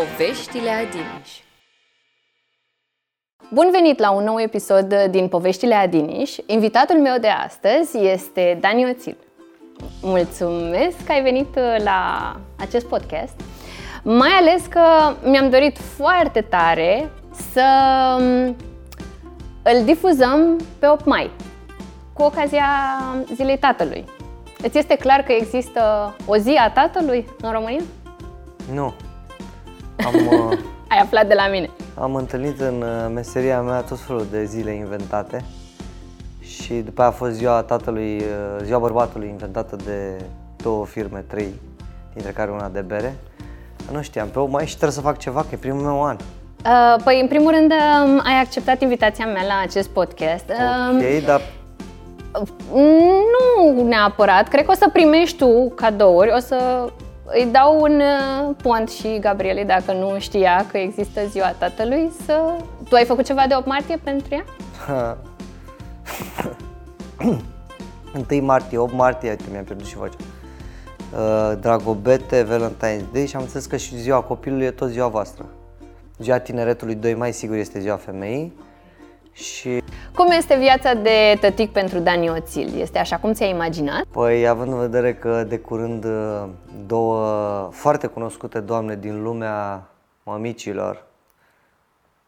Poveștile Adiniș Bun venit la un nou episod din Poveștile Adiniș. Invitatul meu de astăzi este Dani Oțil. Mulțumesc că ai venit la acest podcast, mai ales că mi-am dorit foarte tare să mm, îl difuzăm pe 8 mai, cu ocazia Zilei Tatălui. Îți este clar că există o zi a tatălui în România? Nu. Am, uh, Ai aflat de la mine. am întâlnit în uh, meseria mea tot felul de zile inventate și după aia a fost ziua tatălui, uh, ziua bărbatului inventată de două firme, trei, dintre care una de bere. Nu știam, pe 8 mai și trebuie să fac ceva, că e primul meu an. Uh, Păi, în primul rând, um, ai acceptat invitația mea la acest podcast. Um, Ok, dar Nu neapărat, cred că o să primești tu cadouri, o să îi dau un uh, pont și Gabrielei, dacă nu știa că există ziua tatălui, să... Tu ai făcut ceva de 8 martie pentru ea? 1 martie, 8 martie, uite, mi-am pierdut și vocea. Uh, Dragobete, Valentine's Day și am înțeles că și ziua copilului e tot ziua voastră. Ziua tineretului 2 mai sigur este ziua femeii și Cum este viața de tătic pentru Dani Oțil? Este așa cum ți-ai imaginat? Păi, având în vedere că de curând uh, două foarte cunoscute doamne din lumea mămicilor,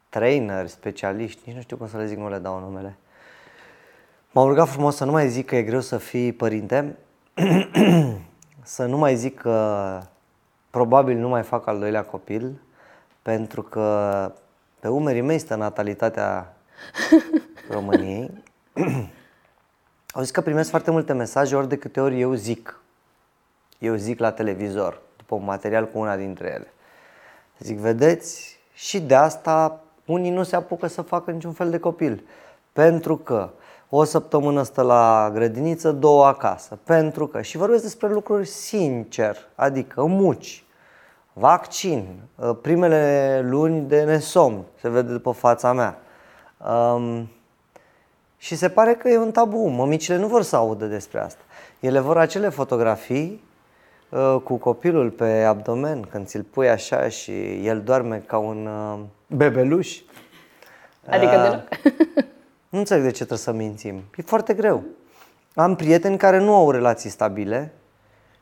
trainer, specialiști, nici nu știu cum să le zic, nu le dau numele, m-au rugat frumos să nu mai zic că e greu să fii părinte, să nu mai zic că probabil nu mai fac al doilea copil, pentru că pe umerii mei stă natalitatea României. Au zis că primesc foarte multe mesaje ori de câte ori eu zic. Eu zic la televizor, după un material cu una dintre ele. Zic, vedeți, și de asta unii nu se apucă să facă niciun fel de copil. Pentru că o săptămână stă la grădiniță, două acasă. Pentru că, și vorbesc despre lucruri sincer, adică muci, vaccin, primele luni de nesomn, se vede după fața mea. Um, și se pare că e un tabu. Mămicile nu vor să audă despre asta. Ele vor acele fotografii uh, cu copilul pe abdomen, când ți-l pui așa și el doarme ca un uh, bebeluș. Adică Uh, deloc. Nu înțeleg de ce trebuie să mințim. E foarte greu. Am prieteni care nu au relații stabile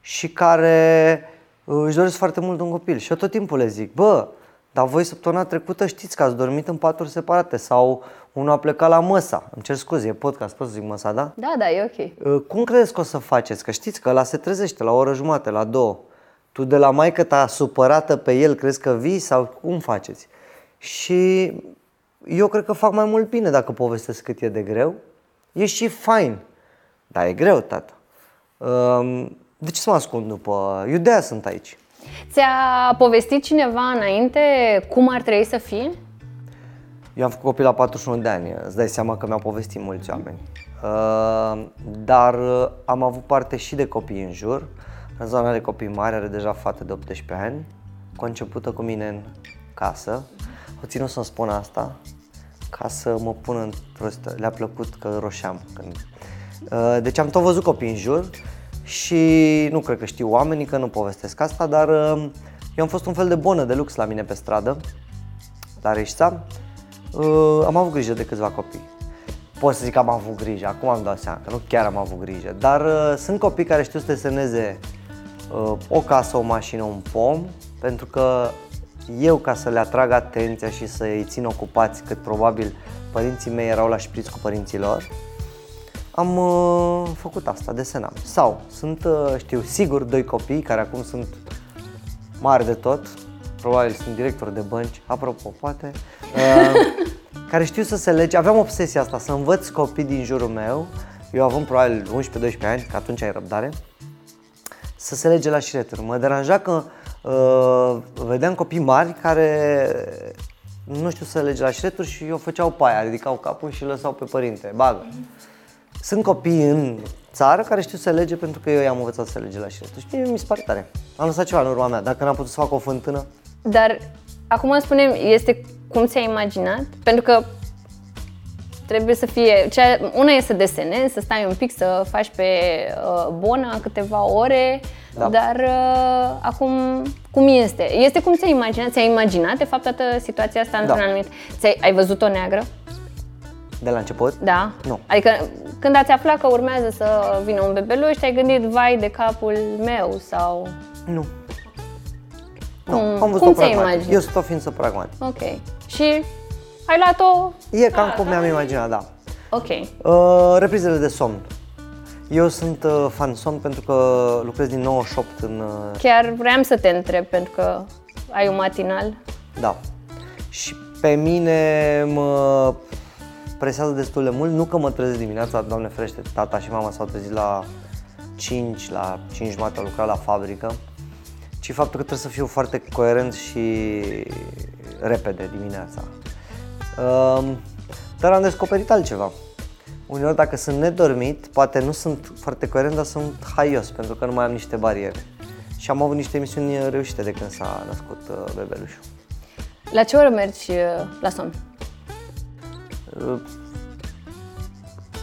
și care uh, își doresc foarte mult un copil. Și eu tot timpul le zic, bă, dar voi săptămâna trecută știți că ați dormit în paturi separate sau unul a plecat la măsa. Îmi cer scuze, e podcast, pot să zic măsa, da? Da, da, e ok. Uh, Cum credeți că o să faceți? Că știți că ăla se trezește la o oră jumate, la două. Tu de la maică ta supărată pe el, crezi că vii sau cum faceți? Și eu cred că fac mai mult bine dacă povestesc cât e de greu. E și fain. Dar e greu, tata. Um, De ce să mă ascund după... Eu de sunt aici. Ți-a povestit cineva înainte cum ar trebui să fie? Eu am făcut copil la 41 de ani, îți dai seama că mi-au povestit mulți oameni. Uh, Dar uh, am avut parte și de copii în jur. În zona de copii mari are deja fată de 18 ani, concepută cu mine în casă. O ținut să-mi spun asta ca să mă pun într-o stă- Le-a plăcut că roșeam. Când... Uh, Deci am tot văzut copii în jur și nu cred că știu oamenii că nu povestesc asta, dar uh, eu am fost un fel de bonă de lux la mine pe stradă la Reșța, uh, am avut grijă de câțiva copii. Pot să zic că am avut grijă, acum am dat seama că nu chiar am avut grijă, dar uh, sunt copii care știu să deseneze uh, o casă, o mașină, un pom, pentru că eu ca să le atrag atenția și să îi țin ocupați, cât probabil părinții mei erau la șpriț cu părinții lor, am uh, făcut asta, desenam. Sau sunt, uh, știu sigur, doi copii care acum sunt mari de tot, probabil sunt directori de bănci, apropo, poate, uh, care știu să se lege. Aveam obsesia asta, să învăț copii din jurul meu, eu având probabil 11-12 ani, că atunci ai răbdare, să se lege la șireturi. Mă deranja că uh, vedeam copii mari care nu știu să se lege la șireturi și eu făceau paia, ridicau capul și lăsau pe părinte, bagă. Sunt copii în țară care știu să lege pentru că eu i-am învățat să lege la șireturi și mie mi se pare tare. Am lăsat ceva în urma mea, dacă n-am putut să fac o fântână, Dar acum spunem, este cum ți-ai imaginat? Pentru că trebuie să fie, cea, una e să desenezi, să stai un pic, să faci pe uh, bona câteva ore, da. dar uh, acum cum este? Este cum ți-ai imaginat? Ți-ai imaginat de fapt toată situația asta într-un da. anumit... Ți-ai, ai văzut-o neagră? De la început? Da. Nu. Adică când ați aflat că urmează să vină un bebeluș, te-ai gândit, vai de capul meu sau... Nu. Nu, cum, am văzut cum ți-ai imaginat? Eu sunt o ființă pragmatică. Ok. Și ai luat-o... E cam da, cum mi-am imaginat, da. Ok. Uh, reprizele de somn. Eu sunt uh, fan somn pentru că lucrez din 98 în... Uh... Chiar vreau să te întreb pentru că ai un matinal. Da. Și pe mine mă presează destul de mult, nu că mă trezesc dimineața, doamne ferește, tata și mama s-au trezit la 5, la 5 jumate au lucrat la fabrică, ci faptul că trebuie să fiu foarte coerent și repede dimineața. Um, dar am descoperit altceva. Uneori dacă sunt nedormit, poate nu sunt foarte coerent, dar sunt haios, pentru că nu mai am niște bariere. Și am avut niște emisiuni reușite de când s-a născut uh, bebelușul. La ce oră mergi uh, la somn?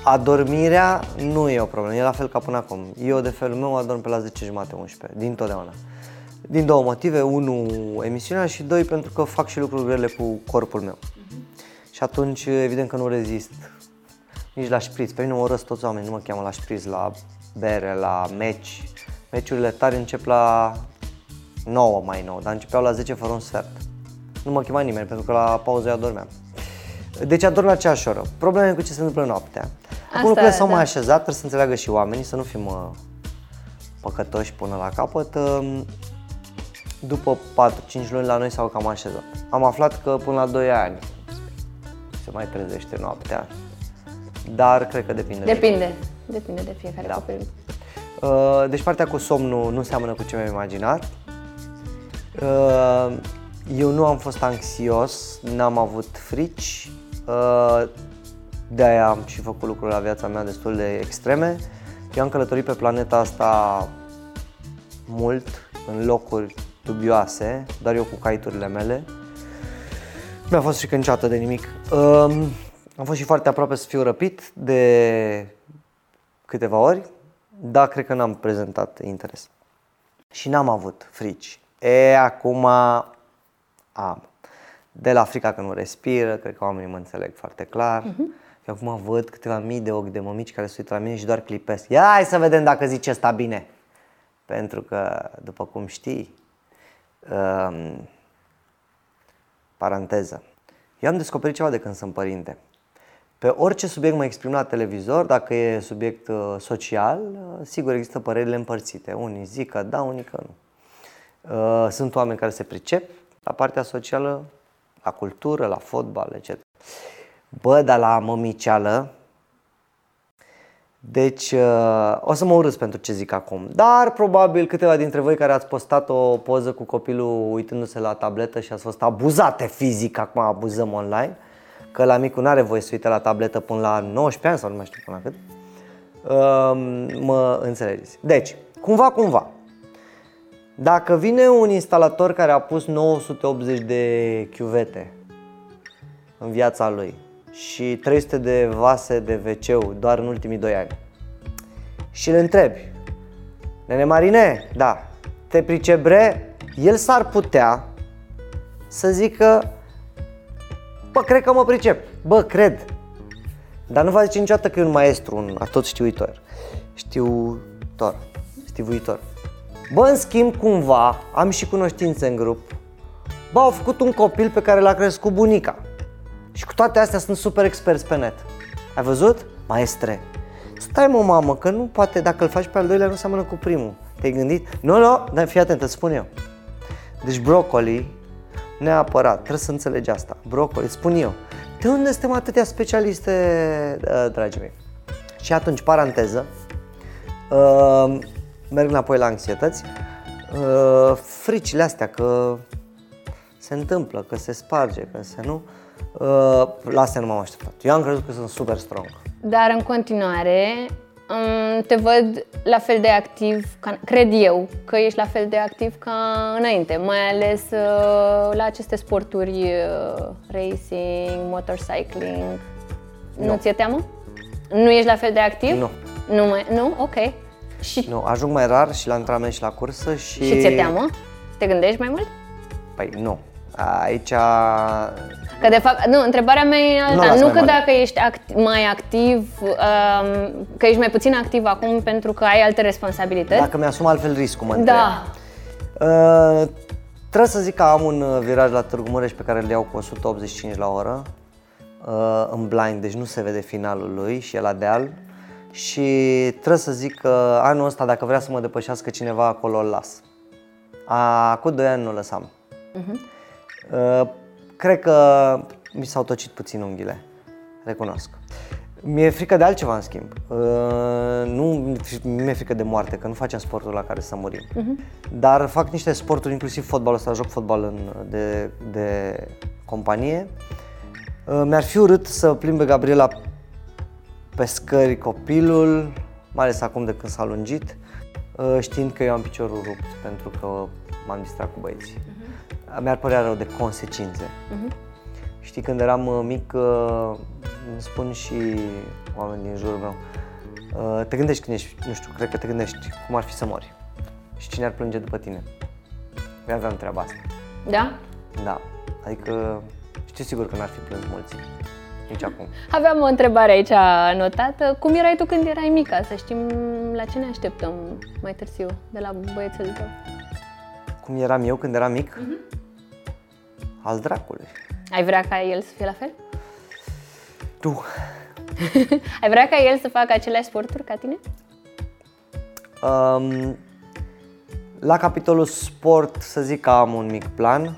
Adormirea nu e o problemă, e la fel ca până acum. Eu de felul meu adorm pe la 10 jumate, 11, din totdeauna. Din două motive, unul emisiunea și doi pentru că fac și lucruri grele cu corpul meu. Uh-huh. Și atunci evident că nu rezist nici la șpriț. Pe mine mă urăsc toți oamenii, nu mă cheamă la șpriț, la bere, la meci. Meciurile tare încep la 9 mai nou, dar începeau la 10 fără un sfert. Nu mă chema nimeni pentru că la pauză eu adormeam. Deci adorm la aceeași oră. Problema e cu ce se întâmplă noaptea. Acum lucrurile s-au da. mai așezat, trebuie să înțeleagă și oamenii, să nu fim uh, păcătoși până la capăt. Uh, după 4-5 luni la noi s-au cam așezat. Am aflat că până la 2 ani se mai trezește noaptea, dar cred că depinde. Depinde, de depinde de fiecare da. copil. Uh, deci partea cu somnul nu seamănă cu ce mi-am imaginat. Uh, eu nu am fost anxios, n-am avut frici, uh, de aia am și făcut lucruri la viața mea destul de extreme. Eu am călătorit pe planeta asta mult, în locuri dubioase, dar eu cu caiturile mele. Mi-a fost și niciodată de nimic. Um, am fost și foarte aproape să fiu răpit de câteva ori, dar cred că n-am prezentat interes. Și n-am avut frici. E, acum am. De la frica că nu respiră, cred că oamenii mă înțeleg foarte clar. Uh-huh. Eu acum văd câteva mii de ochi de mămici care se uită la mine și doar clipesc. Ia hai să vedem dacă zice asta bine. Pentru că, după cum știi, um, paranteză, eu am descoperit ceva de când sunt părinte. Pe orice subiect mă exprim la televizor, dacă e subiect uh, social, uh, sigur există părerile împărțite. Unii zic că da, unii că nu. Uh, sunt oameni care se pricep la partea socială, la cultură, la fotbal, etc. Bă, dar la mămiceală, deci uh, o să mă urâs pentru ce zic acum, dar probabil câteva dintre voi care ați postat o poză cu copilul uitându-se la tabletă și ați fost abuzate fizic, acum abuzăm online, că la micul nu are voie să uite la tabletă până la 19 ani sau nu mai știu până la cât, uh, mă înțelegeți. Deci, cumva, cumva, dacă vine un instalator care a pus 980 de chiuvete în viața lui și 300 de vase de wc doar în ultimii 2 ani și îl întrebi, Nene Marine, da, te pricebre? El s-ar putea să zică, bă, cred că mă pricep, bă, cred. Dar nu va zice niciodată că e un maestru, un atot știuitor. Știutor, știvuitor. Bă, în schimb, cumva, am și cunoștințe în grup. Bă, au făcut un copil pe care l-a crescut bunica. Și cu toate astea sunt super experți pe net. Ai văzut? Maestre. Stai mă, mamă, că nu poate, dacă îl faci pe al doilea, nu seamănă cu primul. Te-ai gândit? Nu, nu, dar fii atent, îți spun eu. Deci brocoli, neapărat, trebuie să înțelegi asta. Brocoli, spun eu. De unde suntem atâtea specialiste, ă, dragii mei? Și atunci, paranteză, uh, merg înapoi la anxietăți, uh, fricile astea că se întâmplă, că se sparge, că se nu, uh, la astea nu m-am așteptat. Eu am crezut că sunt super strong. Dar în continuare um, te văd la fel de activ, ca, cred eu că ești la fel de activ ca înainte, mai ales uh, la aceste sporturi racing, motorcycling. Nu, nu ți-e teamă? Nu ești la fel de activ? Nu. Nu? Mai, nu? Ok. Și, Nu, ajung mai rar și la antrenament și la cursă și... și ți-e teamă? Te gândești mai mult? Păi nu. Aici... Că de fapt, nu, întrebarea mea e Nu alta. las Nu, mai că mare. dacă ești act- mai activ, um, că ești mai puțin activ acum pentru că ai alte responsabilități. Dacă mi-asum altfel riscul, mă întreb. da. Uh, trebuie să zic că am un uh, viraj la Târgu Mureș pe care îl iau cu 185 la oră uh, în blind, deci nu se vede finalul lui și e la deal. Și trebuie să zic că anul ăsta, dacă vrea să mă depășească cineva acolo, îl las. Acum 2 ani nu lăsam. Uh, cred că mi s-au tocit puțin unghiile, recunosc. Mi-e frică de altceva, în schimb. Uh, nu mi-e frică de moarte, că nu facem sportul la care să murim. Dar fac niște sporturi, inclusiv fotbalul ăsta, joc fotbal în, de, de companie. Uh, mi-ar fi urât să plimbe Gabriela pe scări copilul, mai ales acum de când s-a lungit, uh, știind că eu am piciorul rupt pentru că m-am distrat cu băieții. Mi-ar părea rău de consecințe. Știi, când eram uh, mic, uh, îmi spun și oameni din jurul meu, uh, te gândești când ești, nu știu, cred că te gândești cum ar fi să mori și cine ar plânge după tine. Eu aveam treaba asta. Da? Da, adică știu sigur că n-ar fi plâns mulți, nici acum. Aveam o întrebare aici anotată. Cum erai tu când erai mica? Să știm la ce ne așteptăm mai târziu de la băiețel tău. Cum eram eu când eram mic? Al dracului. Ai vrea ca el să fie la fel? Tu. Ai vrea ca el să facă aceleași sporturi ca tine? Um, la capitolul sport, să zic că am un mic plan.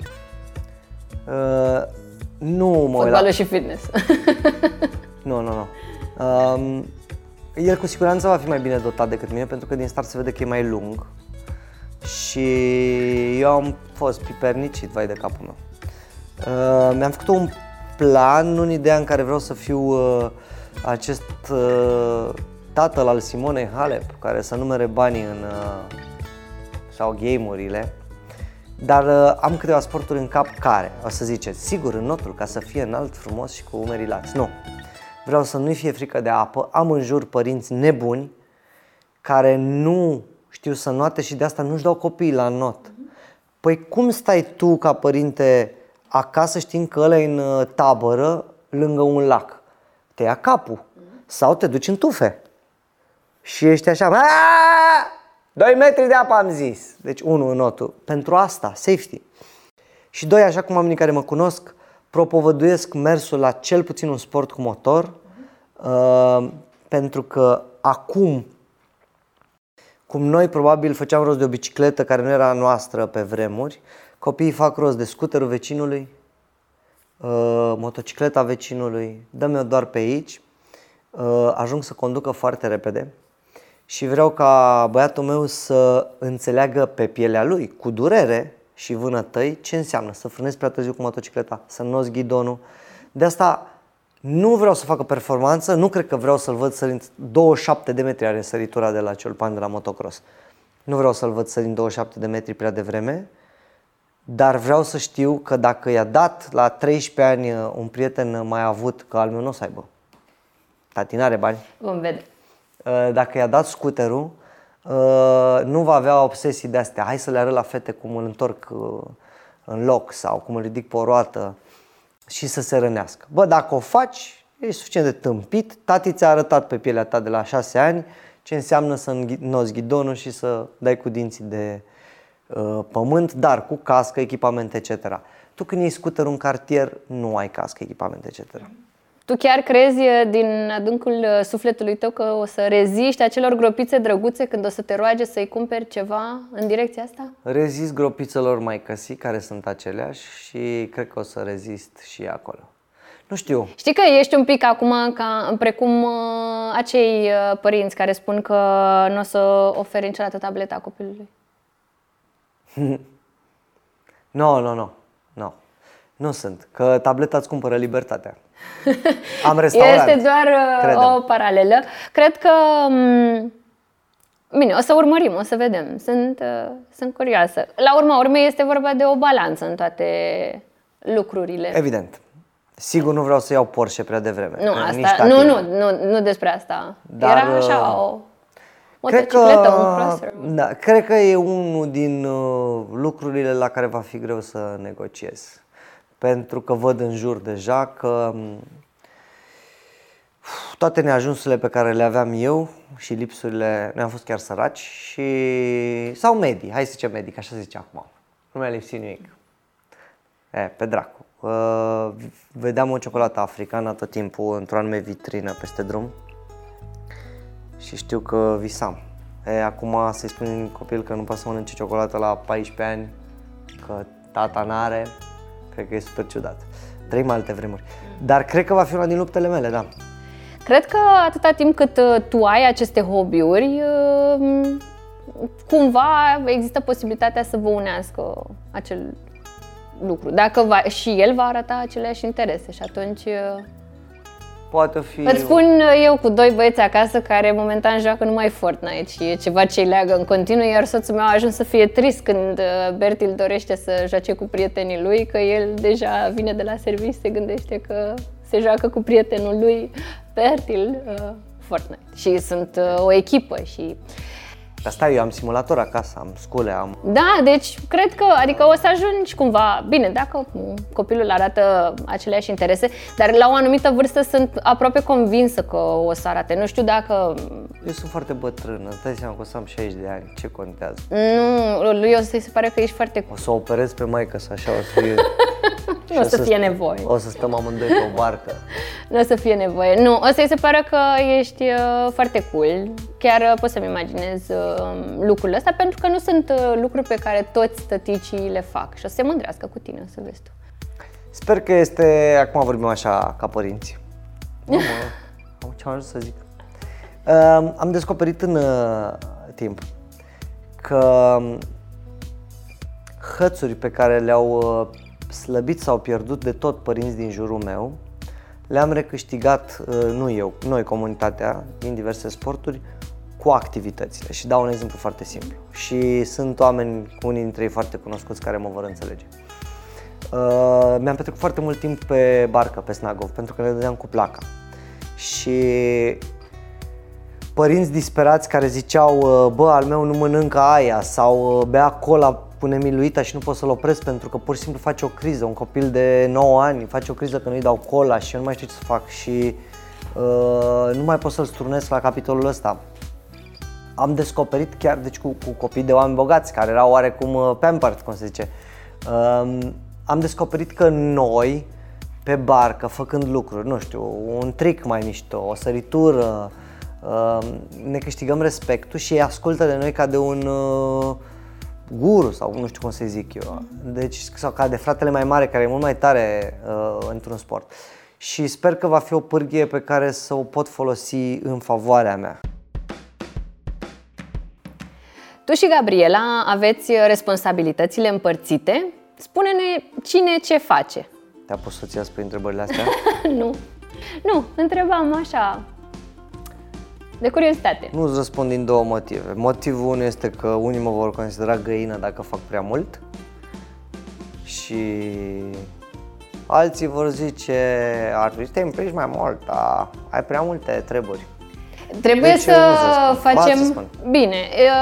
Uh, nu mă uit la... Fotbalul și fitness. Nu, nu, nu. Um, el cu siguranță va fi mai bine dotat decât mine pentru că din start se vede că e mai lung. Și eu am fost pipernicit, vai de capul meu. Uh, mi-am făcut un plan, în ideea în care vreau să fiu uh, acest uh, tatăl al Simonei Halep, care să numere banii în uh, sau game-urile. Dar uh, am câteva sporturi în cap care, o să ziceți, sigur, în notul, ca să fie înalt, frumos și cu umerii lați. Nu. Vreau să nu-i fie frică de apă. Am în jur părinți nebuni care nu știu să noate și de asta nu-și dau copiii la not. Păi cum stai tu ca părinte acasă știind că ăla e în uh, tabără lângă un lac? Te ia capul sau te duci în tufe și ești așa, "Aaaa! 2 metri de apă am zis. Deci unul în notul. Pentru asta, safety. Și doi, așa cum oamenii care mă cunosc, propovăduiesc mersul la cel puțin un sport cu motor, uh, pentru că acum, cum noi probabil făceam rost de o bicicletă care nu era a noastră pe vremuri, copiii fac rost de scuterul vecinului, uh, motocicleta vecinului, dă-mi-o doar pe aici, uh, ajung să conducă foarte repede și vreau ca băiatul meu să înțeleagă pe pielea lui, cu durere și vânătăi, ce înseamnă să frânezi prea târziu cu motocicleta, să noți ghidonul. De asta nu vreau să facă performanță, nu cred că vreau să-l văd sărind 27 de metri are săritura de la Ciolpan de la motocross. Nu vreau să-l văd sărind 27 de metri prea devreme, dar vreau să știu că dacă i-a dat la 13 ani uh, un prieten mai avut, că al meu nu o să aibă. Tati n-are bani. Vom vedea. Uh, dacă i-a dat scuterul, uh, nu va avea obsesii de astea. Hai să le arăt la fete cum îl întorc uh, în loc sau cum îl ridic pe o roată și să se rănească. Bă, dacă o faci, ești suficient de tâmpit. Tati ți-a arătat pe pielea ta de la șase ani ce înseamnă să înnozi ghidonul și să dai cu dinții de uh, pământ, dar cu cască, echipament, etc. Tu când iei scuterul în cartier, nu ai cască, echipament, etc. Tu chiar crezi e, din adâncul e, sufletului tău că o să reziști acelor gropițe drăguțe când o să te roage să-i cumperi ceva în direcția asta? Rezist gropițelor mai căsi, care sunt aceleași și cred că o să rezist și acolo. Nu știu, Știi că ești un pic acum ca, precum uh, acei uh, părinți care spun că nu o să oferi niciodată tableta copilului. nu, nu, nu, nu. Nu sunt, că tableta îți cumpără libertatea. Am restaurant. Este doar uh, Crede-mă. o paralelă. Cred că... m, Bine, o să urmărim, o să vedem. Sunt, uh, sunt curioasă. La urma urmei este vorba de o balanță în toate lucrurile. Evident. Sigur nu vreau să iau Porsche prea devreme. Nu, nici asta, tatăl. nu, nu, nu, nu despre asta. Dar, Era așa uh, o Cred că, motocicletă, un crosser. da, cred că e unul din uh, lucrurile la care va fi greu să negociez. Pentru că văd în jur deja că m, toate neajunsurile pe care le aveam eu și lipsurile, noi am fost chiar săraci și sau medii, hai să zicem medii, că așa se zice acum. Nu mi-a lipsit nimic. E, pe dracu. Uh, vedeam o ciocolată africană tot timpul într-o anume vitrină peste drum și știu că visam. E, acum să-i spun un copil că nu poate să mănânce ciocolată la 14 ani, că tata n-are, cred că e super ciudat. Trăim alte vremuri. Dar cred că va fi una din luptele mele, da. Cred că atâta timp cât uh, tu ai aceste hobby-uri, uh, cumva există posibilitatea să vă unească acel lucru. Dacă va, și el va arăta aceleași interese și atunci... uh, Poate fi... Îți spun uh, eu cu doi băieți acasă care momentan joacă numai Fortnite și e ceva ce îi leagă în continuu, iar soțul meu a ajuns să fie trist când uh, Bertil dorește să joace cu prietenii lui, că el deja vine de la serviciu, se gândește că se joacă cu prietenul lui Bertil uh, Fortnite. Și sunt uh, o echipă și Dar stai, eu am simulator acasă, am scule, am... da, deci cred că, adică o să ajungi cumva, bine, dacă mm, copilul arată aceleași interese, dar la o anumită vârstă sunt aproape convinsă că o să arate. Nu știu dacă, Eu sunt foarte bătrân, îți dai seama că o să am 60 de ani, ce contează? nu, lui o să-i se pare că ești foarte, O să o operez pe maică să așa o să fie... și nu o să fie nevoie. O să stăm amândoi pe o barcă. Nu o să fie nevoie. Nu, o să-i se pară că ești uh, foarte cool. Chiar uh, pot să-mi imaginez uh, lucrul ăsta, pentru că nu sunt uh, lucruri pe care toți tăticii le fac. Și o să se mândrească cu tine, o să vezi tu. Sper că este, acum vorbim așa ca părinți. Nu mă, am ce am ajuns să zic. Uh, am descoperit în uh, timp că um, hățuri pe care le-au uh, slăbit sau pierdut de tot părinți din jurul meu, le-am recâștigat, uh, nu eu, noi comunitatea, din diverse sporturi, cu activitățile. Și dau un exemplu foarte simplu. Și sunt oameni, unii dintre ei foarte cunoscuți, care mă vor înțelege. Uh, mi-am petrecut foarte mult timp pe barcă, pe Snagov, pentru că ne dădeam cu placa. Și părinți disperați care ziceau, uh, bă, al meu nu mănâncă aia sau uh, bea cola pune miluita și nu pot să-l opresc pentru că pur și simplu face o criză. Un copil de 9 ani face o criză că nu-i dau cola și eu nu mai știu ce să fac și uh, nu mai pot să-l strunesc la capitolul ăsta. Am descoperit chiar, deci cu, cu copii de oameni bogați, care erau oarecum uh, pampered, cum se zice, um, am descoperit că noi, pe barcă, făcând lucruri, nu știu, un trick mai mișto, o săritură, uh, ne câștigăm respectul și ei ascultă de noi ca de un uh, guru sau nu știu cum să zic eu. Deci, sau ca de fratele mai mare care e mult mai tare uh, într-un sport. Și sper că va fi o pârghie pe care să o pot folosi în favoarea mea. Tu și Gabriela aveți responsabilitățile împărțite. Spune-ne cine ce face. Te-a pus soția spre întrebările astea? nu, nu, întrebam așa, de curiozitate. Nu îți răspund din două motive. Motivul unu este că unii mă vor considera găină dacă fac prea mult și alții vor zice ar trebui să te implici mai mult, dar ai prea multe treburi. Trebuie Deci, să nu-ți răspund. Ba, facem. să spun. Bine,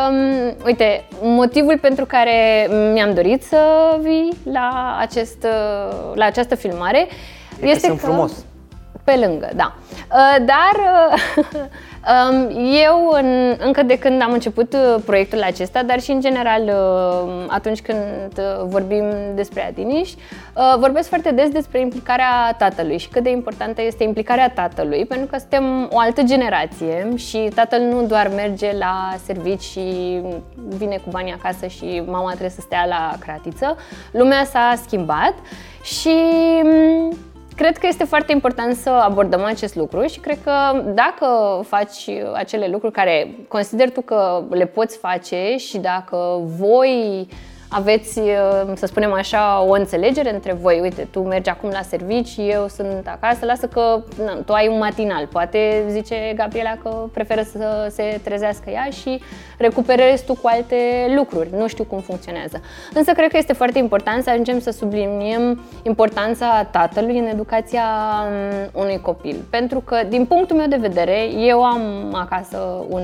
um, uite, motivul pentru care mi-am dorit să vii la, acest, uh, la această filmare E că este sunt frumos. Pe lângă, da. Uh, Dar uh, um, eu, în, încă de când am început uh, proiectul acesta, dar și în general uh, atunci când uh, vorbim despre Adiniș, uh, vorbesc foarte des despre implicarea tatălui și cât de importantă este implicarea tatălui, pentru că suntem o altă generație și tatăl nu doar merge la servici și vine cu banii acasă și mama trebuie să stea la cratiță. Lumea s-a schimbat și m, Cred că este foarte important să abordăm acest lucru și cred că dacă faci acele lucruri care consider tu că le poți face și dacă voi aveți, uh, să spunem așa, o înțelegere între voi. Uite, tu mergi acum la servici, eu sunt acasă, lasă că na, tu ai un matinal. Poate zice Gabriela că preferă să se trezească ea și recuperezi tu cu alte lucruri. Nu știu cum funcționează. Însă cred că este foarte important să ajungem să subliniem importanța tatălui în educația um, unui copil. Pentru că, din punctul meu de vedere, eu am acasă un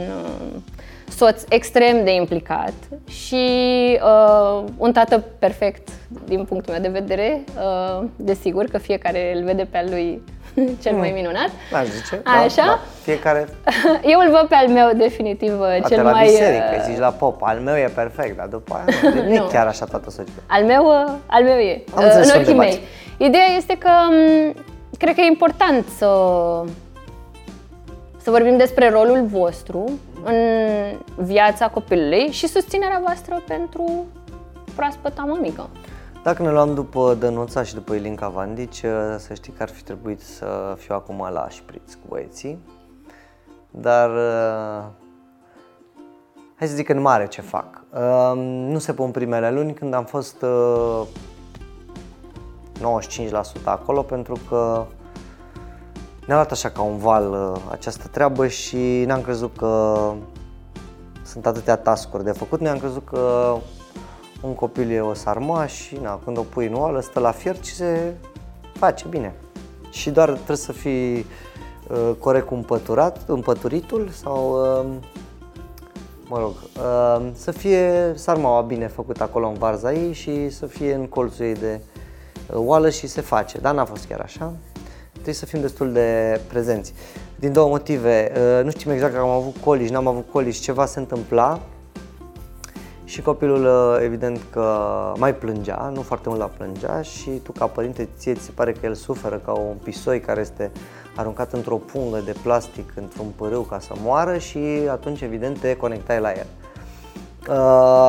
soț extrem de implicat și uh, un tată perfect din punctul meu de vedere. Uh, desigur că fiecare îl vede pe al lui cel mai mm. minunat. Aș zice, da, Așa? Da, fiecare... Eu îl văd pe al meu definitiv uh, Poate cel la mai... biserică, uh... zici la pop, al meu e perfect, dar după aia nu, nu e chiar așa toată societatea. Al meu, uh, al meu e, Am uh, în ochii mei. Ideea este că um, cred că e important să să vorbim despre rolul vostru în viața copilului și susținerea voastră pentru proaspăta mămică. Dacă ne luăm după Dănuța și după Ilinca Vandici, să știi că ar fi trebuit să fiu acum la șpriț cu băieții, dar hai să zic în mare ce fac. Nu se pun primele luni când am fost 95% acolo pentru că ne-a luat așa ca un val uh, această treabă și n-am crezut că sunt atâtea tascuri de făcut, ne-am crezut că un copil e o sarma și na, când o pui în oală stă la fiert și se face bine. Și doar trebuie să fii uh, corect cu împăturat, împăturitul sau uh, mă rog, uh, să fie sarmaua bine făcută acolo în varza ei și să fie în colțul ei de uh, oală și se face, dar n-a fost chiar așa trebuie să fim destul de prezenți. Din două motive, uh, nu știm exact dacă am avut colici, n-am avut colici, ceva se întâmpla și copilul uh, evident că mai plângea, nu foarte mult la plângea și tu ca părinte ție ți se pare că el suferă ca un pisoi care este aruncat într-o pungă de plastic într-un pârâu ca să moară și atunci evident te conectai la el. Uh,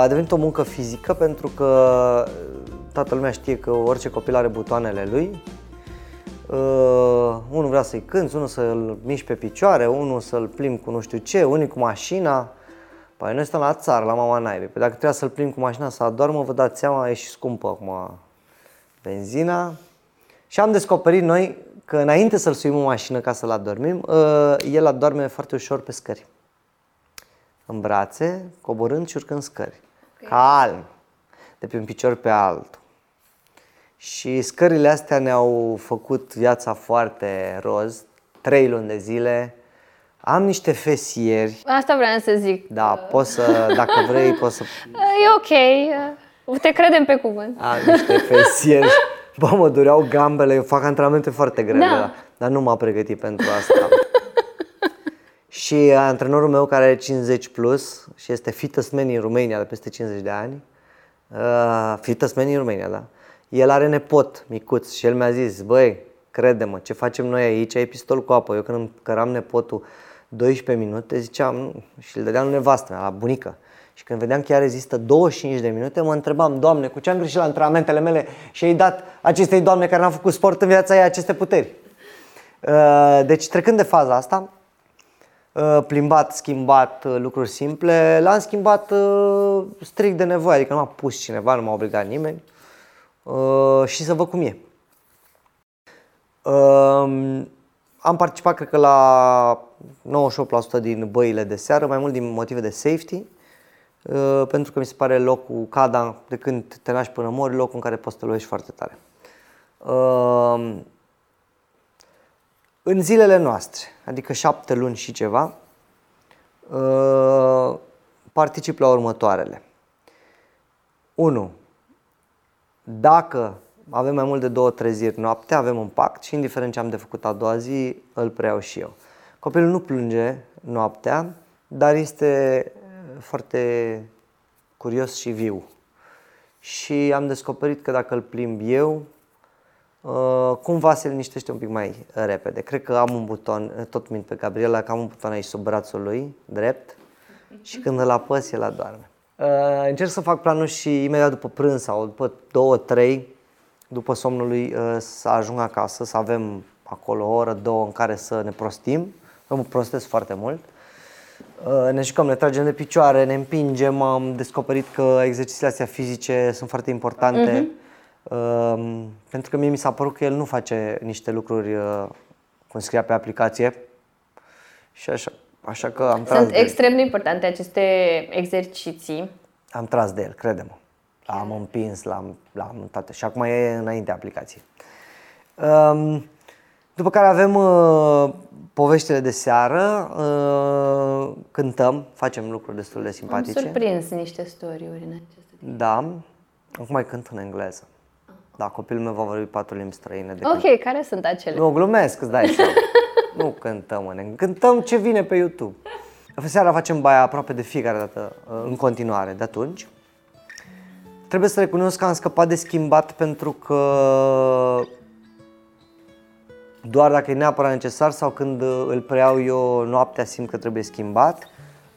a devenit o muncă fizică pentru că toată lumea știe că orice copil are butoanele lui Uh, unul vrea să-i cânți, unul să-l miști pe picioare, unul să-l plimbi cu nu știu ce, unii cu mașina. Păi noi stăm la țară, la mama naibii. Păi dacă trebuie să-l plimbi cu mașina să adormă, vă dați seama, e și scumpă acum benzina. Și am descoperit noi că înainte să-l suim în mașină ca să-l adormim, uh, el adorme foarte ușor pe scări. În brațe, coborând și urcând scări. Okay. Calm. De pe un picior pe altul. Și scările astea ne-au făcut viața foarte roz, trei luni de zile. Am niște fesieri. Asta vreau să zic. Da, poți să, dacă vrei, poți să... E ok, te credem pe cuvânt. Am niște fesieri. Bă, mă dureau gambele, eu fac antrenamente foarte grele, da. dar nu m-a pregătit pentru asta. și antrenorul meu care are 50 plus și este fittest man în România de peste 50 de ani, uh, fittest man în România, da, el are nepot micuț și el mi-a zis, băi, crede-mă, ce facem noi aici, ai pistol cu apă. Eu când îmi căram nepotul 12 minute, ziceam, și îl dădeam nevastă mea, la bunică. Și când vedeam că ea rezistă 25 de minute, mă întrebam, Doamne, cu ce am greșit la antrenamentele mele și ai dat acestei doamne care n-a făcut sport în viața ei aceste puteri? Uh, deci, trecând de faza asta, uh, plimbat, schimbat uh, lucruri simple, l-am schimbat strict de nevoie, adică nu m-a pus cineva, nu m-a obligat nimeni. Uh, și să văd cum e. Uh, am participat, cred că, la 98% din băile de seară, mai mult din motive de safety, uh, pentru că mi se pare locul, cada, de când te naști până mori, locul în care poți să te lovești foarte tare. Uh, în zilele noastre, adică șapte luni și ceva, uh, particip la următoarele. 1 dacă avem mai mult de două treziri noaptea, avem un pact și indiferent ce am de făcut a doua zi, îl preiau și eu. Copilul nu plânge noaptea, dar este foarte curios și viu. Și am descoperit că dacă îl plimb eu, uh, cumva se liniștește un pic mai repede. Cred că am un buton, tot mint pe Gabriela, că am un buton aici sub brațul lui, drept, și când îl apăs, el adorme. Uh, încerc să fac planul și imediat după prânz sau după două, trei, după somnul lui uh, să ajung acasă, să avem acolo o oră, două în care să ne prostim. Eu mă prostesc foarte mult. Uh, ne jucăm, ne tragem de picioare, ne împingem, am descoperit că exercițiile astea fizice sunt foarte importante. Uh, pentru că mie mi s-a părut că el nu face niște lucruri uh, cum scria pe aplicație. Și așa, așa că am tras Sunt de el. extrem de importante aceste exerciții. Am tras de el, crede-mă. L-am împins, l-am, l-am toate. Și acum e înainte aplicației. Um, după care avem uh, poveștile de seară, uh, cântăm, facem lucruri destul de Am simpatice. surprins niște story-uri în aceste Da, acum mai cânt în engleză. Da, copilul meu va vorbi patru limbi străine de când Ok, care sunt acele? nu, glumesc, îți dai seama. nu cântăm în engleză. Cântăm ce vine pe YouTube. Seara facem baia aproape de fiecare dată, uh, în continuare, de atunci. Trebuie să recunosc că am scăpat de schimbat pentru că doar dacă e neapărat necesar sau când uh, îl preiau eu noaptea simt că trebuie schimbat,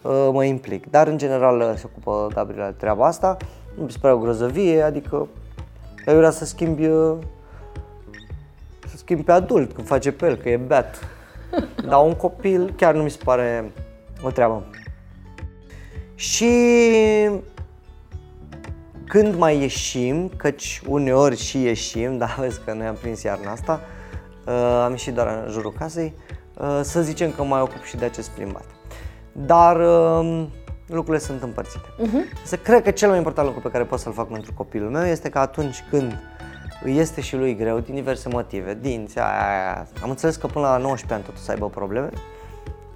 uh, mă implic. Dar în general uh, se ocupă Gabriela de treaba asta, nu mi se pare o grozăvie, adică eu vrea să schimbi uh, să schimbi pe adult când face pe el, că e beat. Dar un copil chiar nu mi se pare o treabă. Și când mai ieșim, căci uneori și ieșim, dar vezi că noi am prins iarna asta, uh, am ieșit doar în jurul casei, uh, să zicem că mai ocup și de acest plimbat. Dar uh, lucrurile sunt împărțite. Uh-huh. Să cred că cel mai important lucru pe care pot să-l fac pentru copilul meu este că atunci când îi este și lui greu, din diverse motive, dinți, aia, aia, aia. am înțeles că până la 19 ani totul să aibă probleme,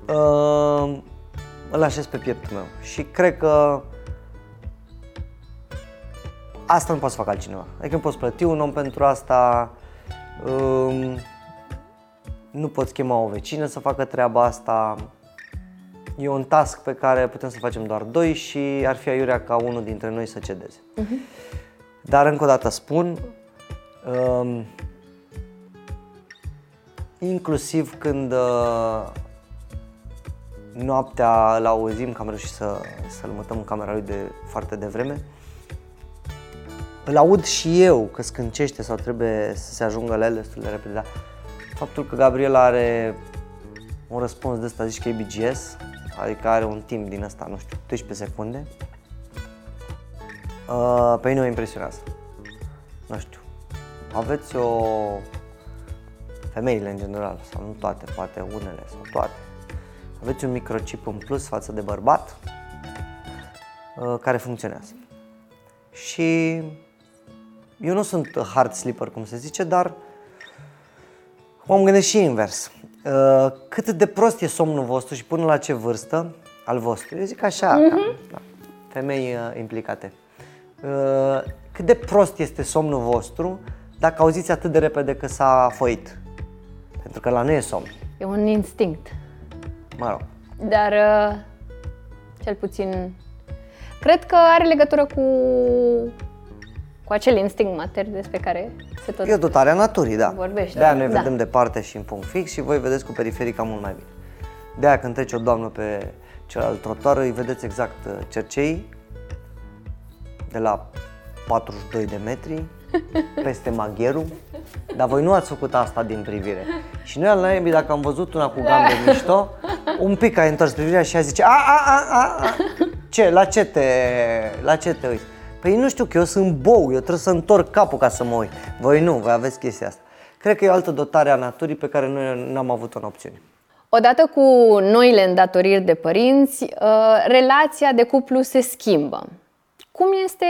uh, îl așez pe pieptul meu și cred că asta nu pot să fac altcineva. Adică nu poți plăti un om pentru asta, um, nu poți chema o vecină să facă treaba asta. E un task pe care putem să facem doar doi și ar fi aiurea ca unul dintre noi să cedeze. Dar încă o dată spun, um, inclusiv când uh, noaptea îl auzim, că am reușit să, să-l mutăm în camera lui de foarte devreme, îl aud și eu că scâncește sau trebuie să se ajungă la el destul de repede, dar faptul că Gabriela are un răspuns de ăsta, zici că e BGS, adică are un timp din ăsta, nu știu, 12 secunde, uh, pe mine mă impresionează. Nu știu, aveți o... femeile în general, sau nu toate, poate unele sau toate, aveți un microchip în plus față de bărbat uh, care funcționează. Și eu nu sunt hard sleeper, cum se zice, dar m-am gândit și invers. Uh, cât de prost e somnul vostru și până la ce vârstă al vostru? Eu zic așa, uh-huh. da, femei uh, implicate. Uh, cât de prost este somnul vostru dacă auziți atât de repede că s-a foit? Pentru că la nu e somn. E un instinct. Mă rog. Dar uh, cel puțin cred că are legătură cu cu acel instinct matern despre care se tot E o dotare a naturii, da. Vorbește, De-aia noi da. vedem departe și în punct fix și voi vedeți cu periferica mult mai bine. De-aia când trece o doamnă pe celălalt trotuar, îi vedeți exact uh, cerceii de la 42 de metri peste magherul, dar voi nu ați făcut asta din privire. Și noi al naibii, dacă am văzut una cu gambe mișto, un pic ai întors privirea și a zice, a, a, a, a, a. ce, la ce te, la ce te uiți? Păi nu știu că eu sunt bou, eu trebuie să întorc capul ca să mă uit. Voi nu, voi aveți chestia asta. Cred că e o altă dotare a naturii pe care noi n-am avut-o în opțiune. Odată cu noile îndatoriri de părinți, uh, relația de cuplu se schimbă. Cum este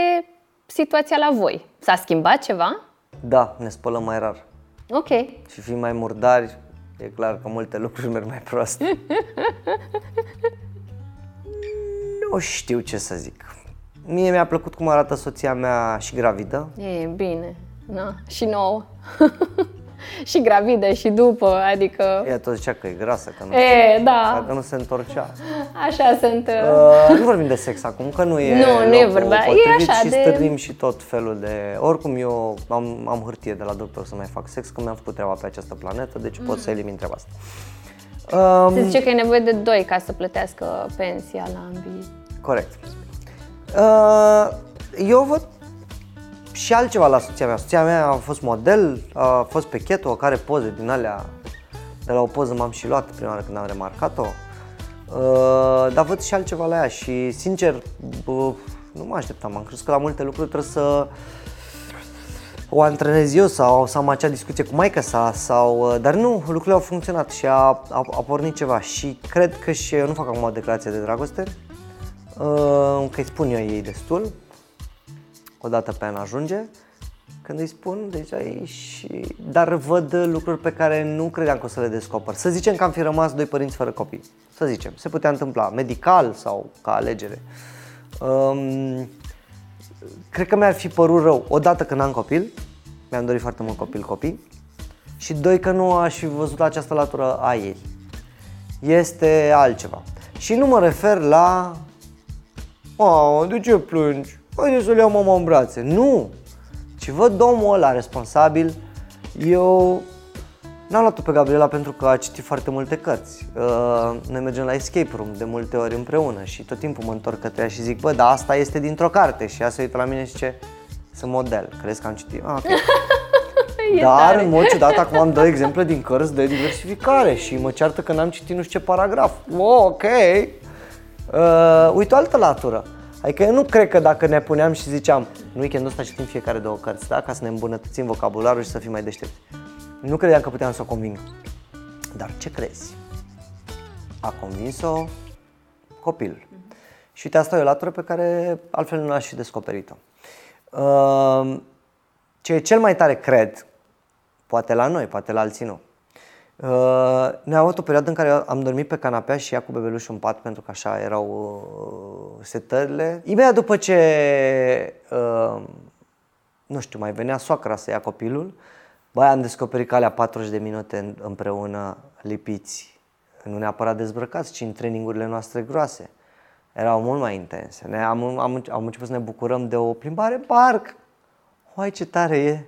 situația la voi? S-a schimbat ceva? Da, ne spălăm mai rar. Ok. Și fim mai murdari, e clar că multe lucruri merg mai prost. nu știu ce să zic. Mie mi-a plăcut cum arată soția mea și gravidă. E bine. Na, și nouă. și gravidă și după, adică... Ea tot zicea că e grasă, că nu, E, da, că nu se întorcea. așa sunt. uh, Uh, nu vorbim de sex acum, că nu e Nu, nu e locul vorba. E potrivit așa și de- stârnim și tot felul de... Oricum eu am, am hârtie de la doctor să mai fac sex, că mi-am făcut treaba pe această planetă, deci pot să elimin treaba asta. Um, Se zice că e nevoie de doi ca să plătească pensia la ambii. Corect. Uh, eu văd și altceva la soția mea. Soția mea a fost model, a fost pe keto, care poze din alea. De la o poză m-am și luat prima oară când am remarcat-o. Uh, dar văd și altceva la ea și, sincer, bă, nu mă așteptam. Am crezut că la multe lucruri trebuie să o antrenez eu sau să am acea discuție cu maica sa, sau, uh, dar nu, lucrurile au funcționat și a, a, a pornit ceva și cred că și eu nu fac acum o declarație de dragoste, uh, că îi spun eu ei destul, o dată pe an ajunge, când îi spun deja e și... Dar văd lucruri pe care nu credeam că o să le descoper. Să zicem că am fi rămas doi părinți fără copii. Să zicem, se putea întâmpla medical sau ca alegere. Um, cred că mi-ar fi părut rău, odată că n-am copil, mi-am dorit foarte mult copil copii, și doi că nu aș fi văzut această latură a ei. Este altceva. Și nu mă refer la Oh, de ce plângi? Haide să-l iau mama în brațe. Nu! Ci văd omul ăla responsabil. Eu n-am luat-o pe Gabriela pentru că a citit foarte multe cărți. Uh, noi mergem la escape room de multe ori împreună și tot timpul mă întorc către ea și zic, bă, dar asta este dintr-o carte. Și ea se uită la mine și zice, sunt model, crezi că am citit? Ah, okay. Dar, în mod ciudat, acum am dă exemple din cărți de diversificare și mă ceartă că n-am citit nu știu ce paragraf. Oh, ok. Uh, uite o altă latură. Adică eu nu cred că dacă ne puneam și ziceam, în weekendul ăsta citim fiecare două cărți, da? ca să ne îmbunătățim vocabularul și să fim mai deștepți. Nu credeam că puteam să o conving. Dar ce crezi? A convins-o copilul. Mm-hmm. Și uite, asta e o latură pe care altfel nu aș fi descoperit-o. Uh, ce e cel mai tare, cred, poate la noi, poate la alții nu, Uh, noi am avut o perioadă în care am dormit pe canapea și ea cu bebelușul în pat pentru că așa erau uh, setările. Imediat după ce, uh, nu știu, mai venea soacra să ia copilul, băi, am descoperit calea 40 de minute împreună lipiți, nu neapărat dezbrăcați, ci în trainingurile noastre groase. Erau mult mai intense. Ne, am, am, am început să ne bucurăm de o plimbare parc. Hai ce tare e!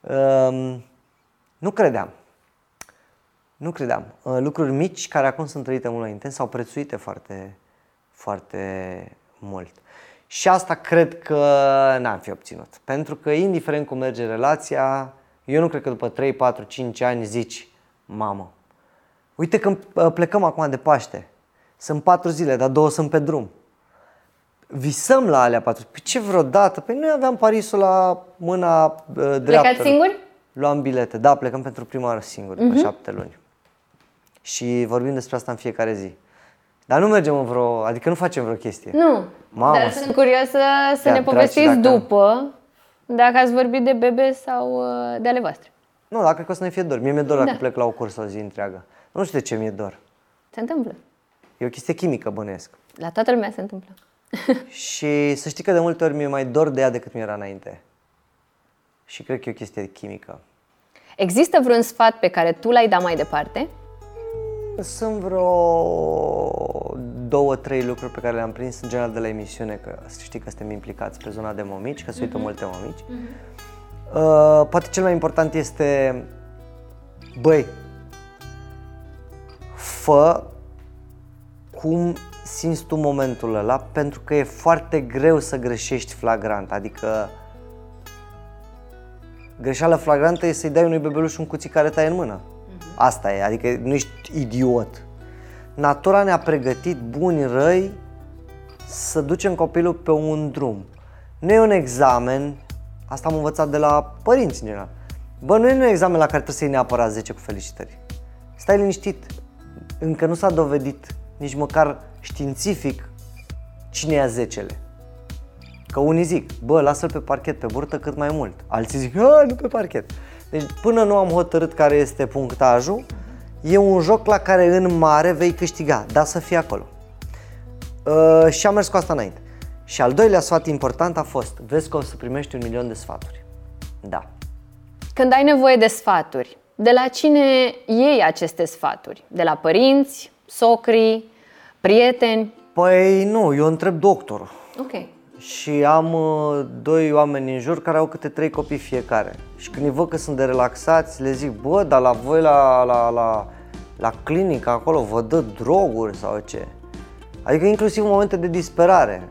Uh, nu credeam. Nu credeam. Uh, lucruri mici care acum sunt trăite mult mai intens sau prețuite foarte, foarte mult. Și asta cred că n-am fi obținut. Pentru că indiferent cum merge relația, eu nu cred că după 3, 4, 5 ani zici, mamă, uite că uh, plecăm acum de Paște, sunt 4 zile, dar două sunt pe drum. Visăm la alea 4. Păi ce vreodată? Păi noi aveam Parisul la mâna uh, dreaptă. Plecați singuri? Luam bilete. Da, plecăm pentru prima oară singuri, uh-huh. pe șapte luni și vorbim despre asta în fiecare zi. Dar nu mergem în vreo, adică nu facem vreo chestie. Nu, Mamă, dar sunt curioasă să ne povestiți dacă... după dacă ați vorbit de bebe sau uh, de ale voastre. Nu, dacă că o să ne fie dor. Mie mi-e dor da. dacă plec la o cursă o zi întreagă. Nu știu de ce mi-e dor. Se întâmplă. E o chestie chimică, bănuiesc. La toată lumea se întâmplă. și să știi că de multe ori mi-e mai dor de ea decât mi era înainte. Și cred că e o chestie chimică. Există vreun sfat pe care tu l-ai dat mai departe sunt vreo două, trei lucruri pe care le-am prins în general de la emisiune, că știi că suntem implicați pe zona de mămici, că se uită uh-huh. multe mămici. Uh-huh. Uh, poate cel mai important este, băi, fă cum simți tu momentul ăla, pentru că e foarte greu să greșești flagrant, adică greșeala flagrantă e să-i dai unui bebeluș un cuțit care taie în mână. Asta e, adică nu ești idiot. Natura ne-a pregătit, buni, răi, să ducem copilul pe un drum. Nu e un examen, asta am învățat de la părinți în general. Bă, nu e un examen la care trebuie să iei neapărat 10 cu felicitări. Stai liniștit. Încă nu s-a dovedit nici măcar științific cine ia 10 Că unii zic, bă, lasă-l pe parchet, pe burtă cât mai mult. Alții zic, nu pe parchet. Deci până nu am hotărât care este punctajul, e un joc la care în mare vei câștiga, dar să fii acolo. Uh, și am mers cu asta înainte. Și al doilea sfat important a fost, vezi că o să primești un milion de sfaturi. Da. Când ai nevoie de sfaturi, de la cine iei aceste sfaturi? De la părinți, socri, prieteni? Păi nu, eu întreb doctorul. Ok și am uh, doi oameni în jur care au câte trei copii fiecare. Și când îi văd că sunt de relaxați, le zic, bă, dar la voi la, la, la, la clinică acolo vă dă droguri sau ce? Adică inclusiv în momente de disperare.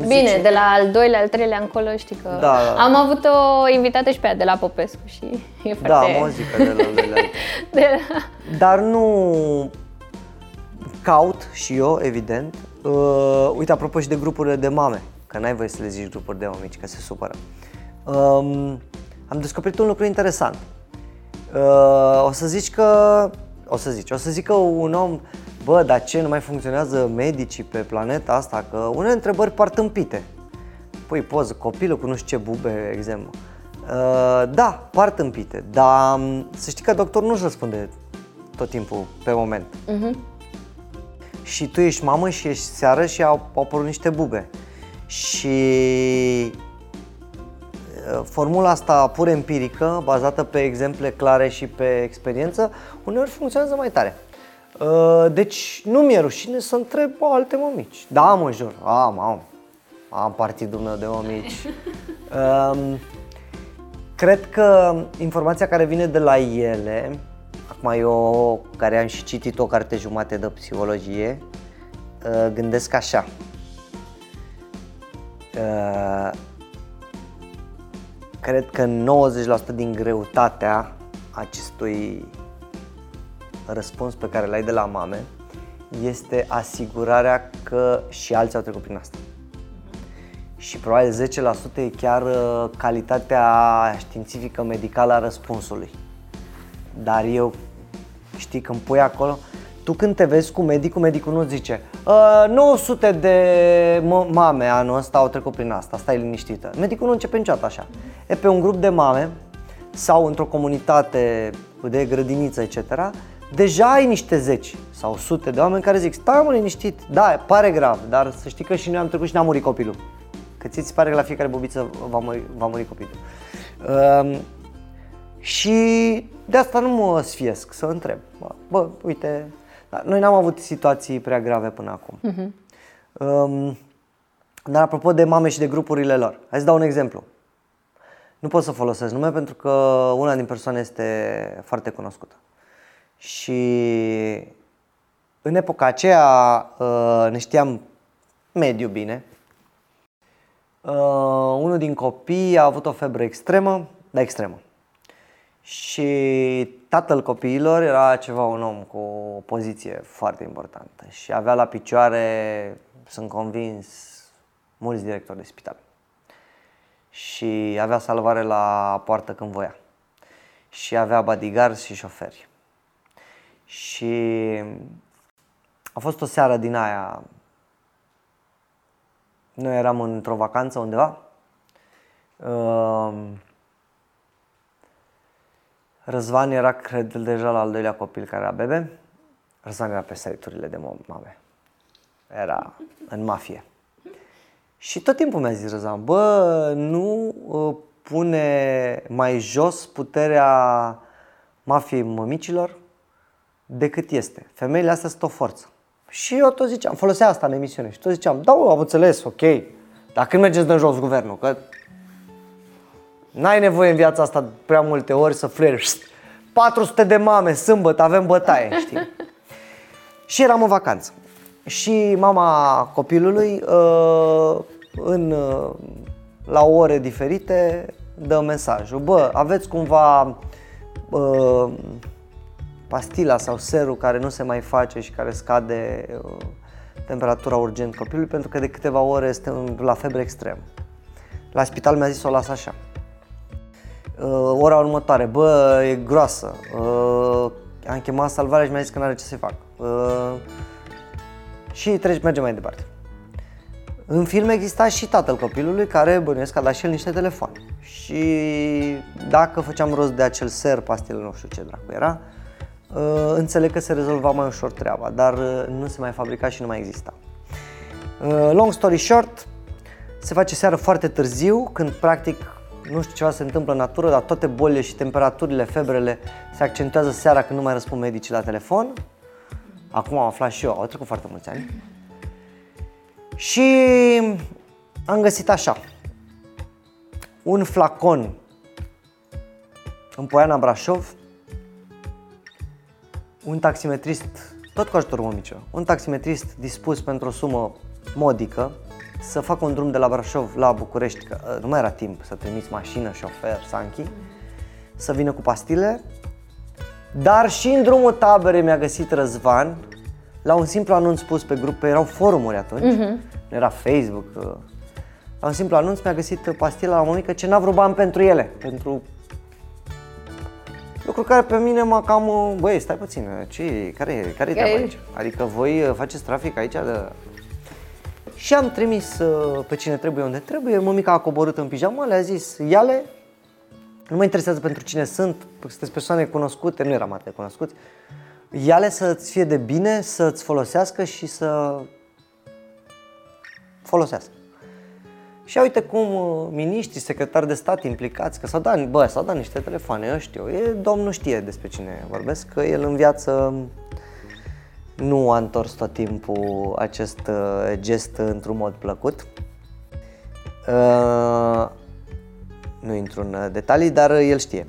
Bine, zice... de la al doilea, al treilea încolo știi că... Da, da. Am avut o invitată și pe ea de la Popescu și e da, foarte... Da, mă zic că de la, de la... de la... Dar nu caut și eu, evident. Uh, uite, apropo și de grupurile de mame, că n-ai voie să le zici grupuri de mamici, că se supără. Um, am descoperit un lucru interesant. Uh, o să zici că, o să zici, o să zic că un om, bă, dar ce, nu mai funcționează medicii pe planeta asta? Că unele întrebări par tâmpite. Păi poză, copilul cu nu știu ce bube, exemplu. Uh, da, par tâmpite, dar um, să știi că doctorul nu-și răspunde tot timpul pe moment. Uh-huh. Și tu ești mamă și ești seară și au, au apărut niște bube. Și uh, formula asta pur empirică, bazată pe exemple clare și pe experiență, uneori funcționează mai tare. Uh, deci nu mi-e rușine să întreb alte mămici. Da, mă jur, am, am, am partidul meu de mămici. Um, cred că informația care vine de la ele Acum eu, care am și citit o carte jumate de psihologie, uh, gândesc așa. Uh, cred că 90% din greutatea acestui răspuns pe care l-ai de la mame este asigurarea că și alții au trecut prin asta. Și probabil 10% e chiar uh, calitatea științifică medicală a răspunsului. Dar eu știi, când pui acolo, tu când te vezi cu medicul, medicul nu zice 900 de mame anul ăsta au trecut prin asta, stai liniștită. Medicul nu începe niciodată așa. E pe un grup de mame sau într-o comunitate de grădiniță, etc., deja ai niște zeci sau sute de oameni care zic stai mă liniștit, da, pare grav, dar să știi că și noi am trecut și n-a murit copilul. Că ți pare că la fiecare bobiță va muri, va muri copilul. Uh, și de asta nu mă sfiesc să întreb. Bă, bă uite, da, noi n-am avut situații prea grave până acum. Uh-huh. Um, dar apropo de mame și de grupurile lor, hai să dau un exemplu. Nu pot să folosesc nume pentru că una din persoane este foarte cunoscută. Și în epoca aceea uh, ne știam mediu bine. Uh, unul din copii a avut o febră extremă, dar extremă. Și tatăl copiilor era ceva un om cu o poziție foarte importantă și avea la picioare, sunt convins, mulți directori de spital. Și avea salvare la poartă când voia. Și avea bodyguards și șoferi. Și a fost o seară din aia. Noi eram într-o vacanță undeva. Uh, Răzvan era, cred, deja la al doilea copil care era bebe. Răzvan era pe site-urile de mame. Era în mafie. Și tot timpul mi-a zis Răzvan, bă, nu uh, pune mai jos puterea mafiei mămicilor decât este. Femeile astea sunt o forță. Și eu tot ziceam, folosea asta în emisiune și tot ziceam, da, am înțeles, ok, dar când mergeți de jos guvernul, că N-ai nevoie în viața asta prea multe ori să fleri. 400 de mame, sâmbătă, avem bătaie, știi? și eram în vacanță. Și mama copilului, uh, în, uh, la ore diferite, dă mesajul. Bă, aveți cumva uh, pastila sau serul care nu se mai face și care scade temperatura urgent copilului pentru că de câteva ore este la febră extremă. La spital mi-a zis să o las așa uh, ora următoare, bă, e groasă, uh, am chemat salvarea și mi-a zis că nu are ce să fac. Uh, și treci, mergem mai departe. În film exista și tatăl copilului care bănuiesc că a dat și el niște telefoane. Și dacă făceam rost de acel ser, pastile, nu știu ce dracu era, uh, înțeleg că se rezolva mai ușor treaba, dar uh, nu se mai fabrica și nu mai exista. Uh, long story short, se face seară foarte târziu, când practic nu știu ceva se întâmplă în natură, dar toate bolile și temperaturile, febrele se accentuează seara când nu mai răspund medicii la telefon. Acum am aflat și eu, au trecut foarte mulți ani. Și am găsit așa, un flacon în Poiana Brașov, un taximetrist, tot cu ajutorul mămicilor, un taximetrist dispus pentru o sumă modică, să fac un drum de la Brașov la București, că uh, nu mai era timp să trimiți mașină, șofer, Sanchi, să vină cu pastile, dar și în drumul taberei mi-a găsit Răzvan la un simplu anunț pus pe grup, erau forumuri atunci, uh-huh. nu era Facebook. Uh, la un simplu anunț mi-a găsit pastila la mămică ce n-a vrut bani pentru ele, pentru lucru care pe mine mă cam, uh, băi, stai puțin, ce, care, care e treaba aici? Adică voi uh, faceți trafic aici de... Și am trimis pe cine trebuie unde trebuie, mămica a coborât în pijama, le-a zis, ia-le, nu mă interesează pentru cine sunt, sunteți persoane cunoscute, nu eram atât cunoscuți, ia-le să-ți fie de bine, să-ți folosească și să folosească. Și uite cum uh, miniștrii, secretari de stat implicați, că s-au dat, bă, s-au dat niște telefoane, eu știu, e, domnul știe despre cine vorbesc, că el în viață nu a întors tot timpul acest uh, gest într-un mod plăcut. Uh, nu intru în uh, detalii, dar uh, el știe.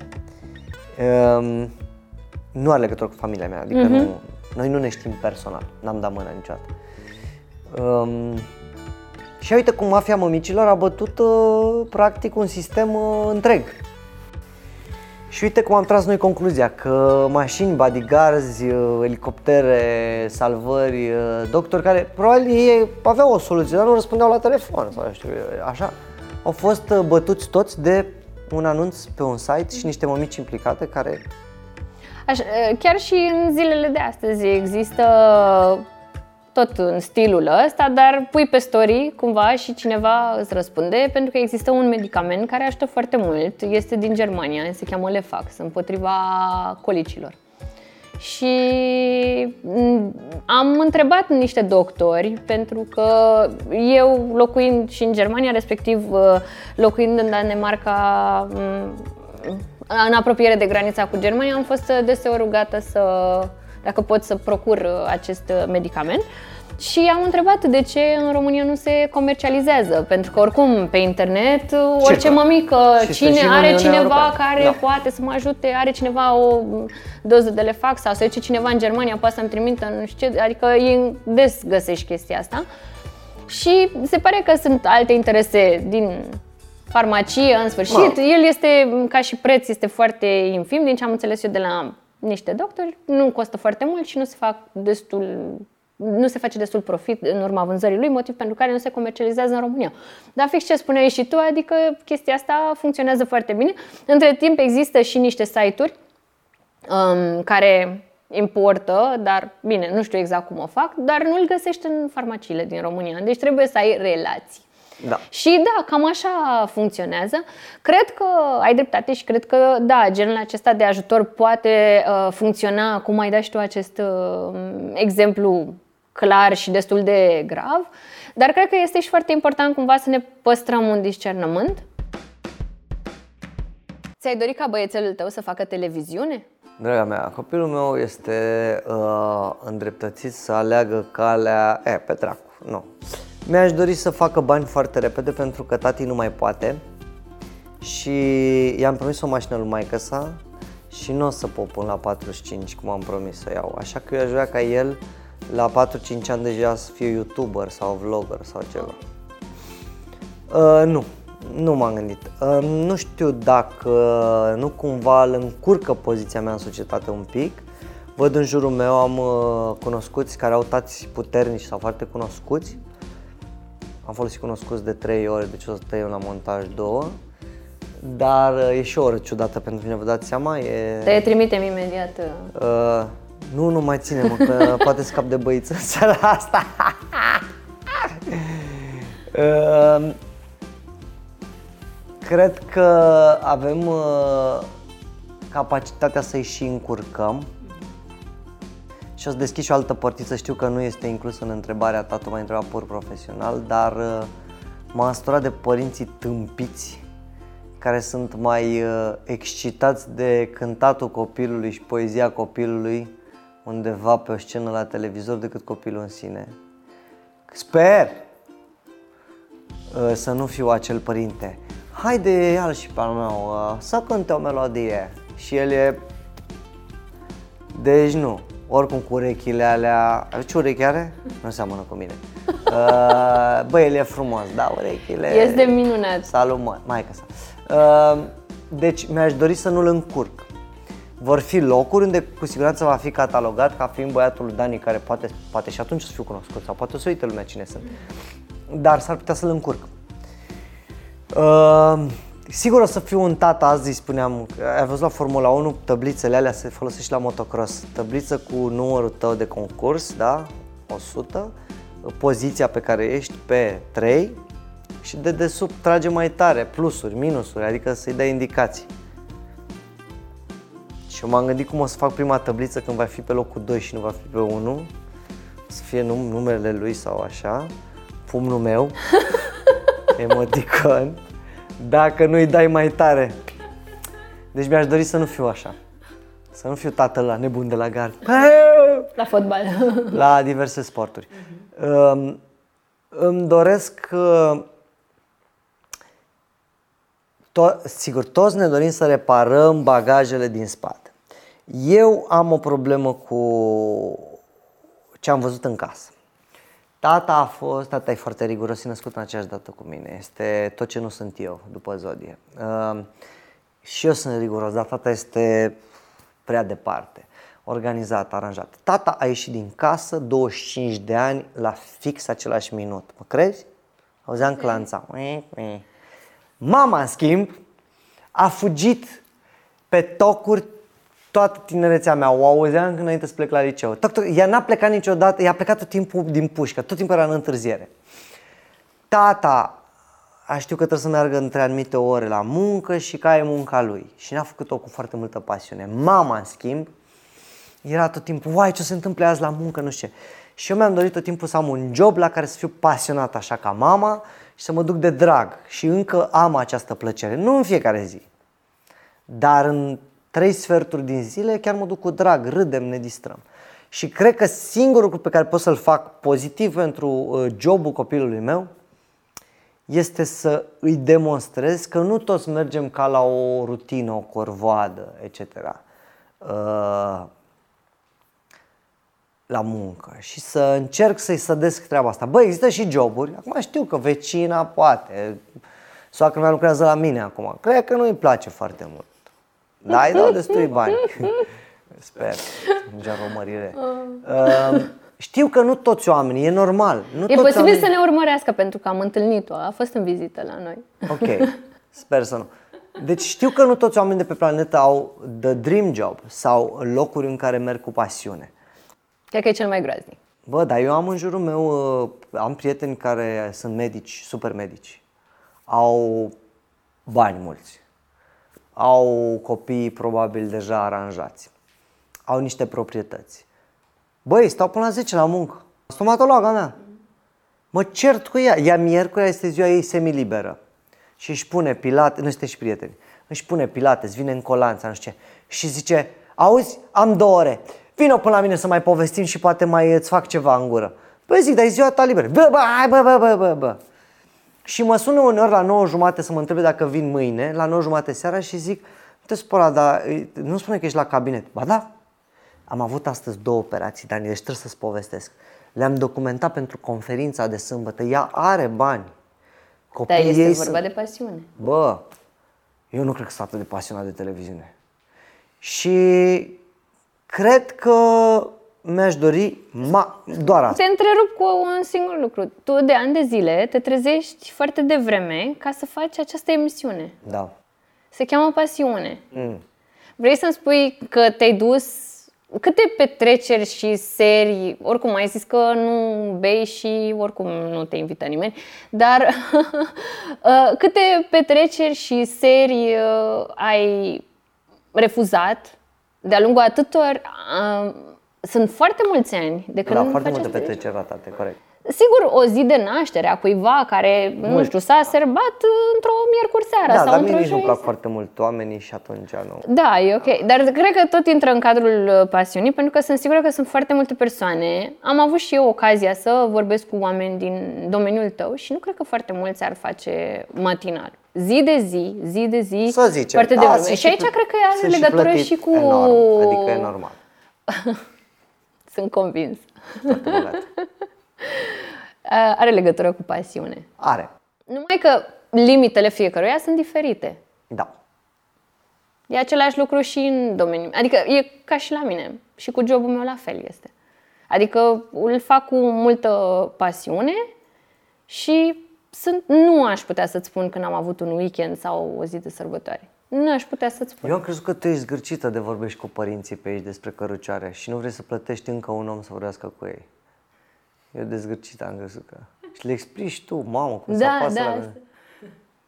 Uh, nu are legătură cu familia mea, adică uh-huh. nu, noi nu ne știm personal, n-am dat mâna niciodată. Um, și uite cum mafia mămicilor a bătut uh, practic un sistem uh, întreg. Și uite cum am tras noi concluzia că mașini, bodyguards, uh, elicoptere, salvări, uh, doctori care probabil ei aveau o soluție, dar nu răspundeau la telefon sau știu, așa, au fost uh, bătuți toți de un anunț pe un site și niște mămici implicate care Așa, chiar și în zilele de astăzi există tot în stilul ăsta, dar pui pe story cumva și cineva îți răspunde pentru că există un medicament care ajută foarte mult, este din Germania, se cheamă Lefax, împotriva colicilor. Și mm, am întrebat niște doctori, pentru că eu locuind și în Germania, respectiv locuind în Danemarca, mm, în apropiere de granița cu Germania, am fost deseori rugată să, dacă pot să procur acest medicament. Și am întrebat de ce în România nu se comercializează, pentru că oricum pe internet orice mămică, cine are cineva care da. poate să mă ajute, are cineva o doză de lefax sau să zice cineva în Germania poate să-mi trimită, nu știu ce, adică e des găsești chestia asta. Și se pare că sunt alte interese din farmacie, în sfârșit. Mă. El este, ca și preț, este foarte infim, din ce am înțeles eu de la niște doctori, nu costă foarte mult și nu se fac destul nu se face destul profit în urma vânzării lui, motiv pentru care nu se comercializează în România. Dar fix ce spuneai și tu, adică chestia asta funcționează foarte bine. Între timp există și niște site-uri um, care importă, dar bine, nu știu exact cum o fac, dar nu-l găsești în farmaciile din România. Deci trebuie să ai relații. Da. Și da, cam așa funcționează. Cred că ai dreptate și cred că, da, genul acesta de ajutor poate uh, funcționa, cum ai dat și tu acest uh, exemplu clar și destul de grav, dar cred că este și foarte important cumva să ne păstrăm un discernământ. Ți-ai dorit ca băiețelul tău să facă televiziune? Draga mea, copilul meu este uh, îndreptățit să aleagă calea... E, pe dracu, nu. Mi-aș dori să facă bani foarte repede pentru că tati nu mai poate și i-am promis o mașină lui maică sa și nu o să pot până la 45 cum am promis să iau. Așa că eu aș vrea ca el la 4-5 ani deja să fiu youtuber sau vlogger sau ceva. Uh, nu, nu m-am gândit. Uh, nu știu dacă nu cumva îl încurcă poziția mea în societate un pic. Văd în jurul meu, am uh, cunoscuți care au tați puternici sau foarte cunoscuți. Am folosit cunoscuți de 3 ore, deci o să tăiem la montaj 2. Dar uh, e și o oră ciudată pentru mine, vă dați seama? E... Te trimitem imediat. Uh, nu, nu mai ține, mă, că poate scap de băiță în seara asta. uh, cred că avem uh, capacitatea să-i și încurcăm. Și o să deschid și o altă portiță, știu că nu este inclus în întrebarea ta, tu m-ai întrebat pur profesional, dar uh, m-am săturat de părinții tâmpiți care sunt mai uh, excitați de cântatul copilului și poezia copilului undeva pe o scenă la televizor decât copilul în sine. Sper uh, să nu fiu acel părinte. Haide, iar și pe al meu, uh, să cânte o melodie. Și el e... Deci nu. Oricum cu urechile alea... Ce urechi are? Nu seamănă cu mine. Uh, băi, el e frumos, da, urechile... Este minunat. Salut, mă, mai că Deci mi-aș dori să nu-l încurc. Vor fi locuri unde cu siguranță va fi catalogat ca fiind băiatul lui Dani care poate, poate și atunci să fiu cunoscut sau poate să uite lumea cine sunt. Dar s-ar putea să-l încurc. Uh, sigur o să fiu un tată, azi spuneam, ai văzut la Formula 1, tablițele alea se folosește și la motocross. Tabliță cu numărul tău de concurs, da? 100, poziția pe care ești pe 3 și de desubt trage mai tare, plusuri, minusuri, adică să-i dai indicații. Și eu m-am gândit cum o să fac prima tabliță când va fi pe locul 2 și nu va fi pe 1, să fie num- numele lui sau așa, pumnul meu, emoticon, dacă nu-i dai mai tare. Deci mi-aș dori să nu fiu așa. Să nu fiu tatăl la nebun de la gard. La fotbal. La diverse sporturi. Uh-huh. Îmi doresc uh, to- sigur, toți ne dorim să reparăm bagajele din spate. Eu am o problemă cu ce am văzut în casă. Tata a fost, tata e foarte riguros, e născut în aceeași dată cu mine. Este tot ce nu sunt eu, după zodie. Uh, și eu sunt riguros, dar tata este prea departe. Organizat, aranjat. Tata a ieșit din casă 25 de ani la fix același minut. Mă crezi? Auzeam clanța. Mama, în schimb, a fugit pe tocuri toată tinerețea mea. O auzeam când înainte să plec la liceu. Toc, toc, ea n-a plecat niciodată, ea a plecat tot timpul din pușcă, tot timpul era în întârziere. Tata a știu că trebuie să meargă între anumite ore la muncă și ca e munca lui. Și n-a făcut-o cu foarte multă pasiune. Mama, în schimb, era tot timpul, uai, ce se întâmplă azi la muncă, nu știu ce. Și eu mi-am dorit tot timpul să am un job la care să fiu pasionat așa ca mama și să mă duc de drag. Și încă am această plăcere, nu în fiecare zi, dar în trei sferturi din zile chiar mă duc cu drag, râdem, ne distrăm. Și cred că singurul lucru pe care pot să-l fac pozitiv pentru uh, jobul copilului meu este să îi demonstrez că nu toți mergem ca la o rutină, o corvoadă, etc. Uh, la muncă și să încerc să-i sădesc treaba asta. Băi, există și joburi, acum știu că vecina poate, soacră mea lucrează la mine acum, cred că nu îi place foarte mult. Da, îi dau destui bani. Sper, în jaromărire. Uh, știu că nu toți oamenii, e normal. Nu E toți posibil oamenii... să ne urmărească pentru că am întâlnit-o, a fost în vizită la noi. Ok, sper să nu. Deci știu că nu toți oamenii de pe planetă au the dream job sau locuri în care merg cu pasiune. Cred că e cel mai groaznic. Bă, dar eu am în jurul meu, uh, am prieteni care sunt medici, super medici. Au bani mulți. Au copii probabil deja aranjați. Au niște proprietăți. Băi, stau până la 10 la muncă. Stomatologa mea. Mă cert cu ea. Ea miercuri este ziua ei semiliberă. Și își pune pilate, nu sunteți și prieteni, își pune pilate, îți vine în colanța, nu știu ce. Și zice, auzi, am două ore. Vino până la mine să mai povestim și poate mai îți fac ceva în gură. Băi zic, dar e ziua ta liberă. Bă, bă, hai, bă, bă, bă, bă, bă. Și mă sună uneori la 9 jumate să mă întrebe dacă vin mâine, la 9 jumate seara și zic, nu te spăra, dar e, nu spune că ești la cabinet. Ba da, am avut astăzi două operații, Dani, deci trebuie să-ți povestesc. Le-am documentat pentru conferința de sâmbătă. Ea are bani. Dar Copiii este ei vorba sunt... de pasiune. Bă, eu nu cred că sunt atât de pasionat de televiziune. Și cred că mi-aș dori ma- doar asta. Te întrerup cu un singur lucru. Tu de ani de zile te trezești foarte devreme ca să faci această emisiune. Da. Se cheamă pasiune. Mm. Vrei să-mi spui că te-ai dus câte petreceri și serii, oricum ai zis că nu bei și oricum nu te invită nimeni, dar uh, câte petreceri și serii uh, ai refuzat de-a lungul atâtor, uh, sunt foarte mulți ani de când Da, foarte faci multe asta. petreceri ratate, corect. Sigur, o zi de naștere a cuiva care, nu Mult. știu, s-a serbat într-o miercuri seara Da, sau dar mie într-o nici nu-mi joi plac foarte mult oamenii și atunci nu. da, e ok. Dar cred că tot intră în cadrul uh, pasiunii, pentru că sunt sigură că sunt foarte multe persoane. Am avut și eu ocazia să vorbesc cu oameni din domeniul tău și nu cred că foarte mulți ar face matinal. Zi de zi, zi de zi, Să zicem. foarte da, devreme. sunt Și aici pl- cred că are sunt legătură plătit și cu... Enorm, adică e normal. Sunt convins. Foarte bogat. Uh, Are legătură cu pasiune. Are, Numai că limitele fiecăruia sunt diferite. da. E același lucru și în domeniu. Adică e ca și la mine. Și cu jobul meu la fel este. Adică îl fac cu multă pasiune și sunt, nu aș putea să-ți spun că n-am avut un weekend sau o zi de sărbătoare. Nu aș putea să-ți spun. Eu am crezut că tu ești zgârcită de vorbești cu părinții pe aici despre cărucioare și nu vrei să plătești încă un om să vorbească cu ei. Eu de zgârcită am crezut că... Și le explici tu, mamă, cum Da, să apasă da. la...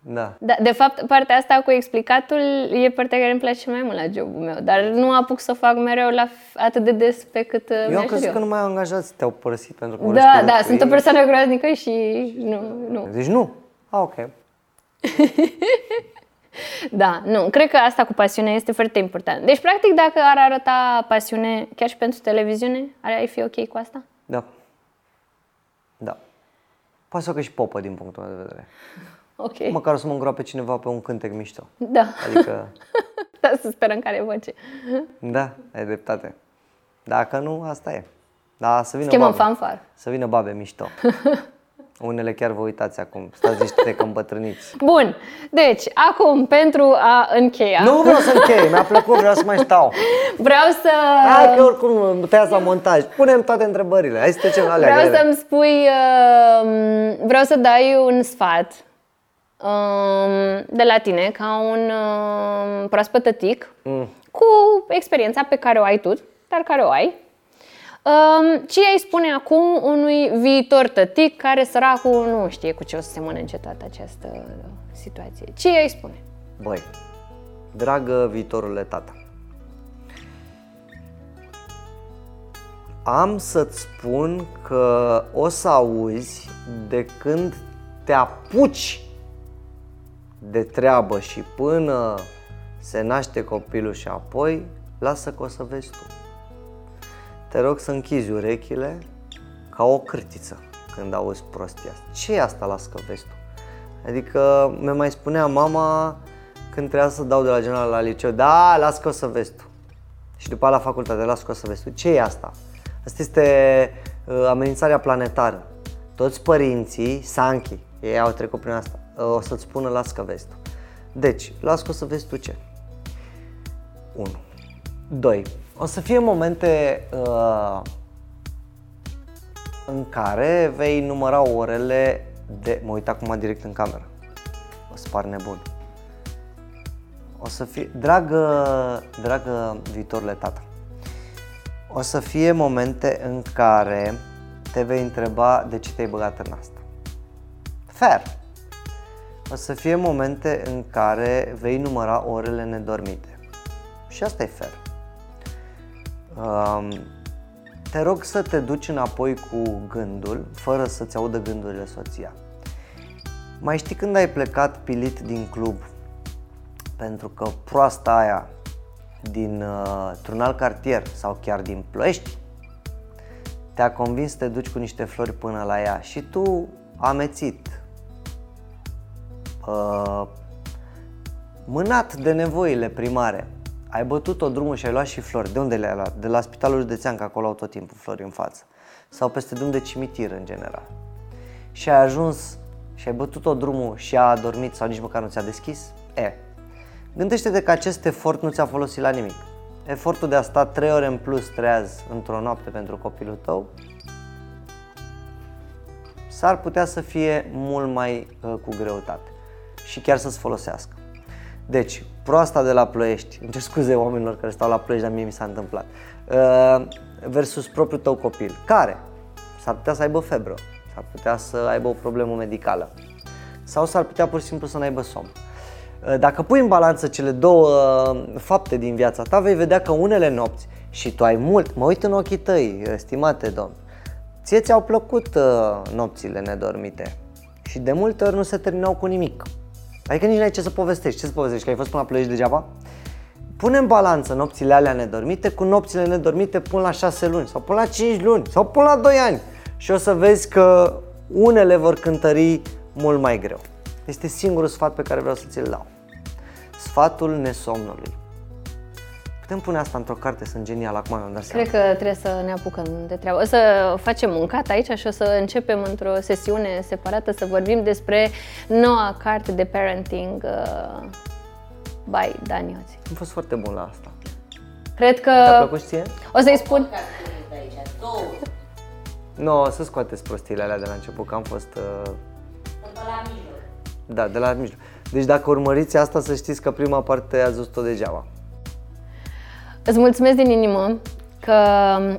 Da. Da, de fapt, partea asta cu explicatul e partea care îmi place mai mult la jobul meu, dar nu apuc să o fac mereu la f- atât de des pe cât uh, Eu am mi-aș crezut dori că eu. nu mai angajați te-au părăsit pentru că vorbești Da, cu- da, cu sunt o ei. persoană groaznică și nu, nu. Deci nu? Ah, ok. Da, nu, cred că asta cu pasiune este foarte important. Deci, practic, dacă ar arăta pasiune chiar și pentru televiziune, ar ai fi ok cu asta? Da. Da. Poate să o că și popă din punctul meu de vedere. Ok. Măcar o să mă îngroape cineva pe un cântec mișto. Da, Adică, da, să sperăm care voce. da, ai dreptate. Dacă nu, asta e. Da, să vină Chemăm babe. fanfar. Să vină babe mișto. Unele chiar vă uitați acum. Stați niște că îmbătrâniți. Bun, deci, acum, pentru a încheia, Nu vreau să închei, mi-a plăcut, vreau să mai stau. vreau să... Hai că oricum tăiați la montaj. Punem toate întrebările. Hai să trecem la alea Vreau grele. să-mi spui, uh, vreau să dai un sfat um, de la tine, ca un um, proaspăt tătic, Mm. cu experiența pe care o ai tu, dar care o ai. Um, ce ai spune acum unui viitor tătic care săracul nu știe cu ce o să se mănânce toată această situație? Ce ai spune? Băi, dragă viitorule tata, am să-ți spun că o să auzi de când te apuci de treabă și până se naște copilul și apoi, lasă că o să vezi tu. Te rog să închizi urechile ca o cârtiță când auzi prostia asta. ce e asta, las că vezi tu? Adică mi mai spunea mama când trebuia să dau de la general la liceu, da, las că o să vezi tu. Și după aia la facultate, las că o să vezi tu. Ce e asta? Asta este uh, amenințarea planetară. Toți părinții, Sanchi, ei au trecut prin asta, uh, o să-ți spună las că vezi tu. Deci, las că o să vezi tu ce. 1. 2. O să fie momente uh, în care vei număra orele de... Mă uit acum direct în cameră. O să par nebun. O să fie... Dragă, dragă viitorule tată, o să fie momente în care te vei întreba de ce te-ai băgat în asta. Fair. O să fie momente în care vei număra orele nedormite. Și asta e fair. Um, te rog să te duci înapoi cu gândul, fără să-ți audă gândurile soția. Mai știi când ai plecat pilit din club pentru că proasta aia din uh, un alt cartier sau chiar din Ploiești te-a convins să te duci cu niște flori până la ea și tu amețit, uh, mânat de nevoile primare, ai bătut-o drumul și ai luat și flori. De unde le-ai luat? De la Spitalul Județean, că acolo au tot timpul flori în față. Sau peste drum de cimitir în general. Și ai ajuns și ai bătut-o drumul și a adormit sau nici măcar nu ți-a deschis? E, gândește-te că acest efort nu ți-a folosit la nimic. Efortul de a sta 3 ore în plus treaz într-o noapte pentru copilul tău s-ar putea să fie mult mai uh, cu greutate și chiar să-ți folosească. Deci, proasta de la Ploiești, îmi cer scuze oamenilor care stau la Ploiești, dar mie mi s-a întâmplat, uh, versus propriul tău copil, care? S-ar putea să aibă febră, s-ar putea să aibă o problemă medicală. Sau s-ar putea pur și simplu să n-aibă somn. Uh, Dacă pui în balanță cele două uh, fapte din viața ta, vei vedea că unele nopți, și tu ai mult, mă uit în ochii tăi, stimate domn, ție ți-au plăcut uh, nopțile nedormite. Și de multe ori nu se terminau cu nimic. Adică nici n-ai ce să povestești. Ce să povestești? Că ai fost până la Ploiești degeaba? Pune în balanță nopțile alea nedormite cu nopțile nedormite până la 6 luni sau până la 5 luni sau până la 2 ani și o să vezi că unele vor cântări mult mai greu. Este singurul sfat pe care vreau să ți-l dau. Sfatul nesomnului. Putem pune asta într-o carte, sunt genial, acum mi-am dat seama. Cred că trebuie să ne apucăm de treabă. O să facem un cut aici și o să începem într-o sesiune separată să vorbim despre noua carte de parenting uh, by Dani Oțil. Am fost foarte bun la asta. Cred că Te-a plăcut ție? o să-i spun... Nu, o să scoateți prostiile alea de la început, că am fost... Uh... Da, de la mijloc. Deci dacă urmăriți asta, să știți că prima parte ați văzut-o degeaba. Îți mulțumesc din inimă că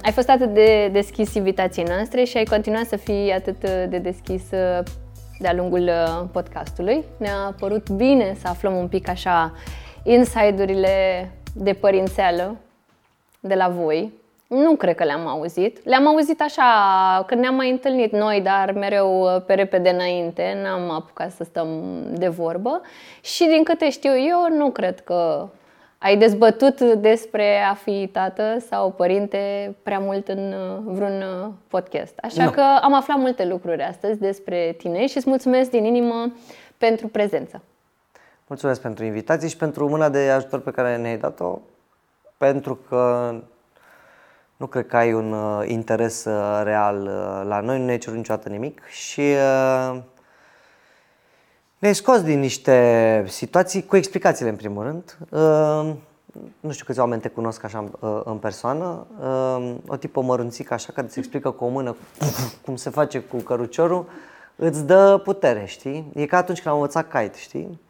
ai fost atât de deschis invitației noastre și ai continuat să fii atât de deschis uh, de-a lungul uh, podcastului. Ne-a părut bine să aflăm un pic așa inside-urile de părințeală de la voi. Nu cred că le-am auzit. Le-am auzit așa când ne-am mai întâlnit noi, dar mereu uh, pe repede înainte, n-am apucat să stăm de vorbă. Și din câte știu eu, nu cred că ai dezbătut despre a fi tată sau părinte prea mult în uh, vreun uh, podcast. Așa Nu. că am aflat multe lucruri astăzi despre tine și îți mulțumesc din inimă pentru prezență. Mulțumesc pentru invitație și pentru mâna de ajutor pe care ne-ai dat-o, pentru că nu cred că ai un uh, interes uh, real uh, la noi, nu ne-ai cerut niciodată nimic și uh, ne-ai scos din niște situații cu explicațiile în primul rând. Uh, nu știu câți oameni te cunosc așa uh, în persoană, uh, o tipă mărunțică așa care îți explică cu o mână cum se face cu căruciorul, îți dă putere, știi? E ca atunci când am învățat kite, știi?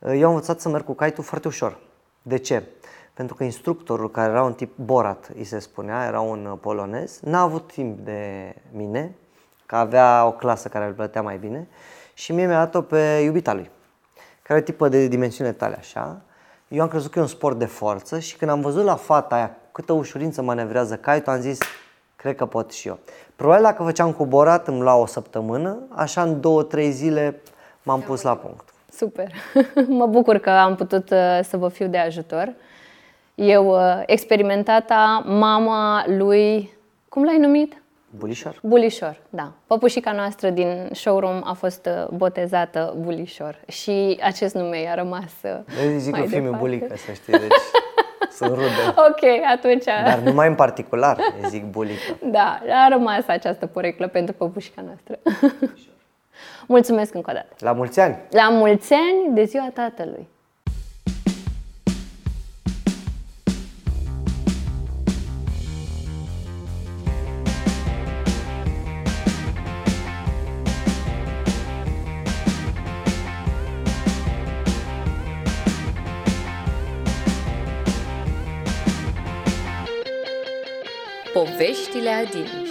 Eu am învățat să merg cu kite foarte ușor. De ce? Pentru că instructorul, care era un tip Borat, îi se spunea, era un uh, polonez, n-a avut timp de mine, că avea o clasă care îl plătea mai bine și mie mi-a dat-o pe iubita lui, care e tipă de dimensiune tale așa. Eu am crezut că e un sport de forță și când am văzut la fata aia câtă ușurință manevrează kite am zis, cred că pot și eu. Probabil dacă făceam cu Borat îmi lua o săptămână, așa în două, trei zile m-am pus la punct. Super! mă bucur că am putut uh, să vă fiu de ajutor. Eu, uh, experimentata, mama lui, cum l-ai numit? Bulișor? Bulișor, da. Păpușica noastră din showroom a fost uh, botezată Bulișor și acest nume i-a rămas uh, Eu zic mai că fiul meu departe. bulică, să știi, deci sunt rude. Ok, atunci, Dar numai în particular îi zic bulică. da, a rămas această poreclă pentru păpușica noastră. Mulțumesc încă o dată. La mulți ani! La mulți ani de ziua tatălui! Poveștile Adiniș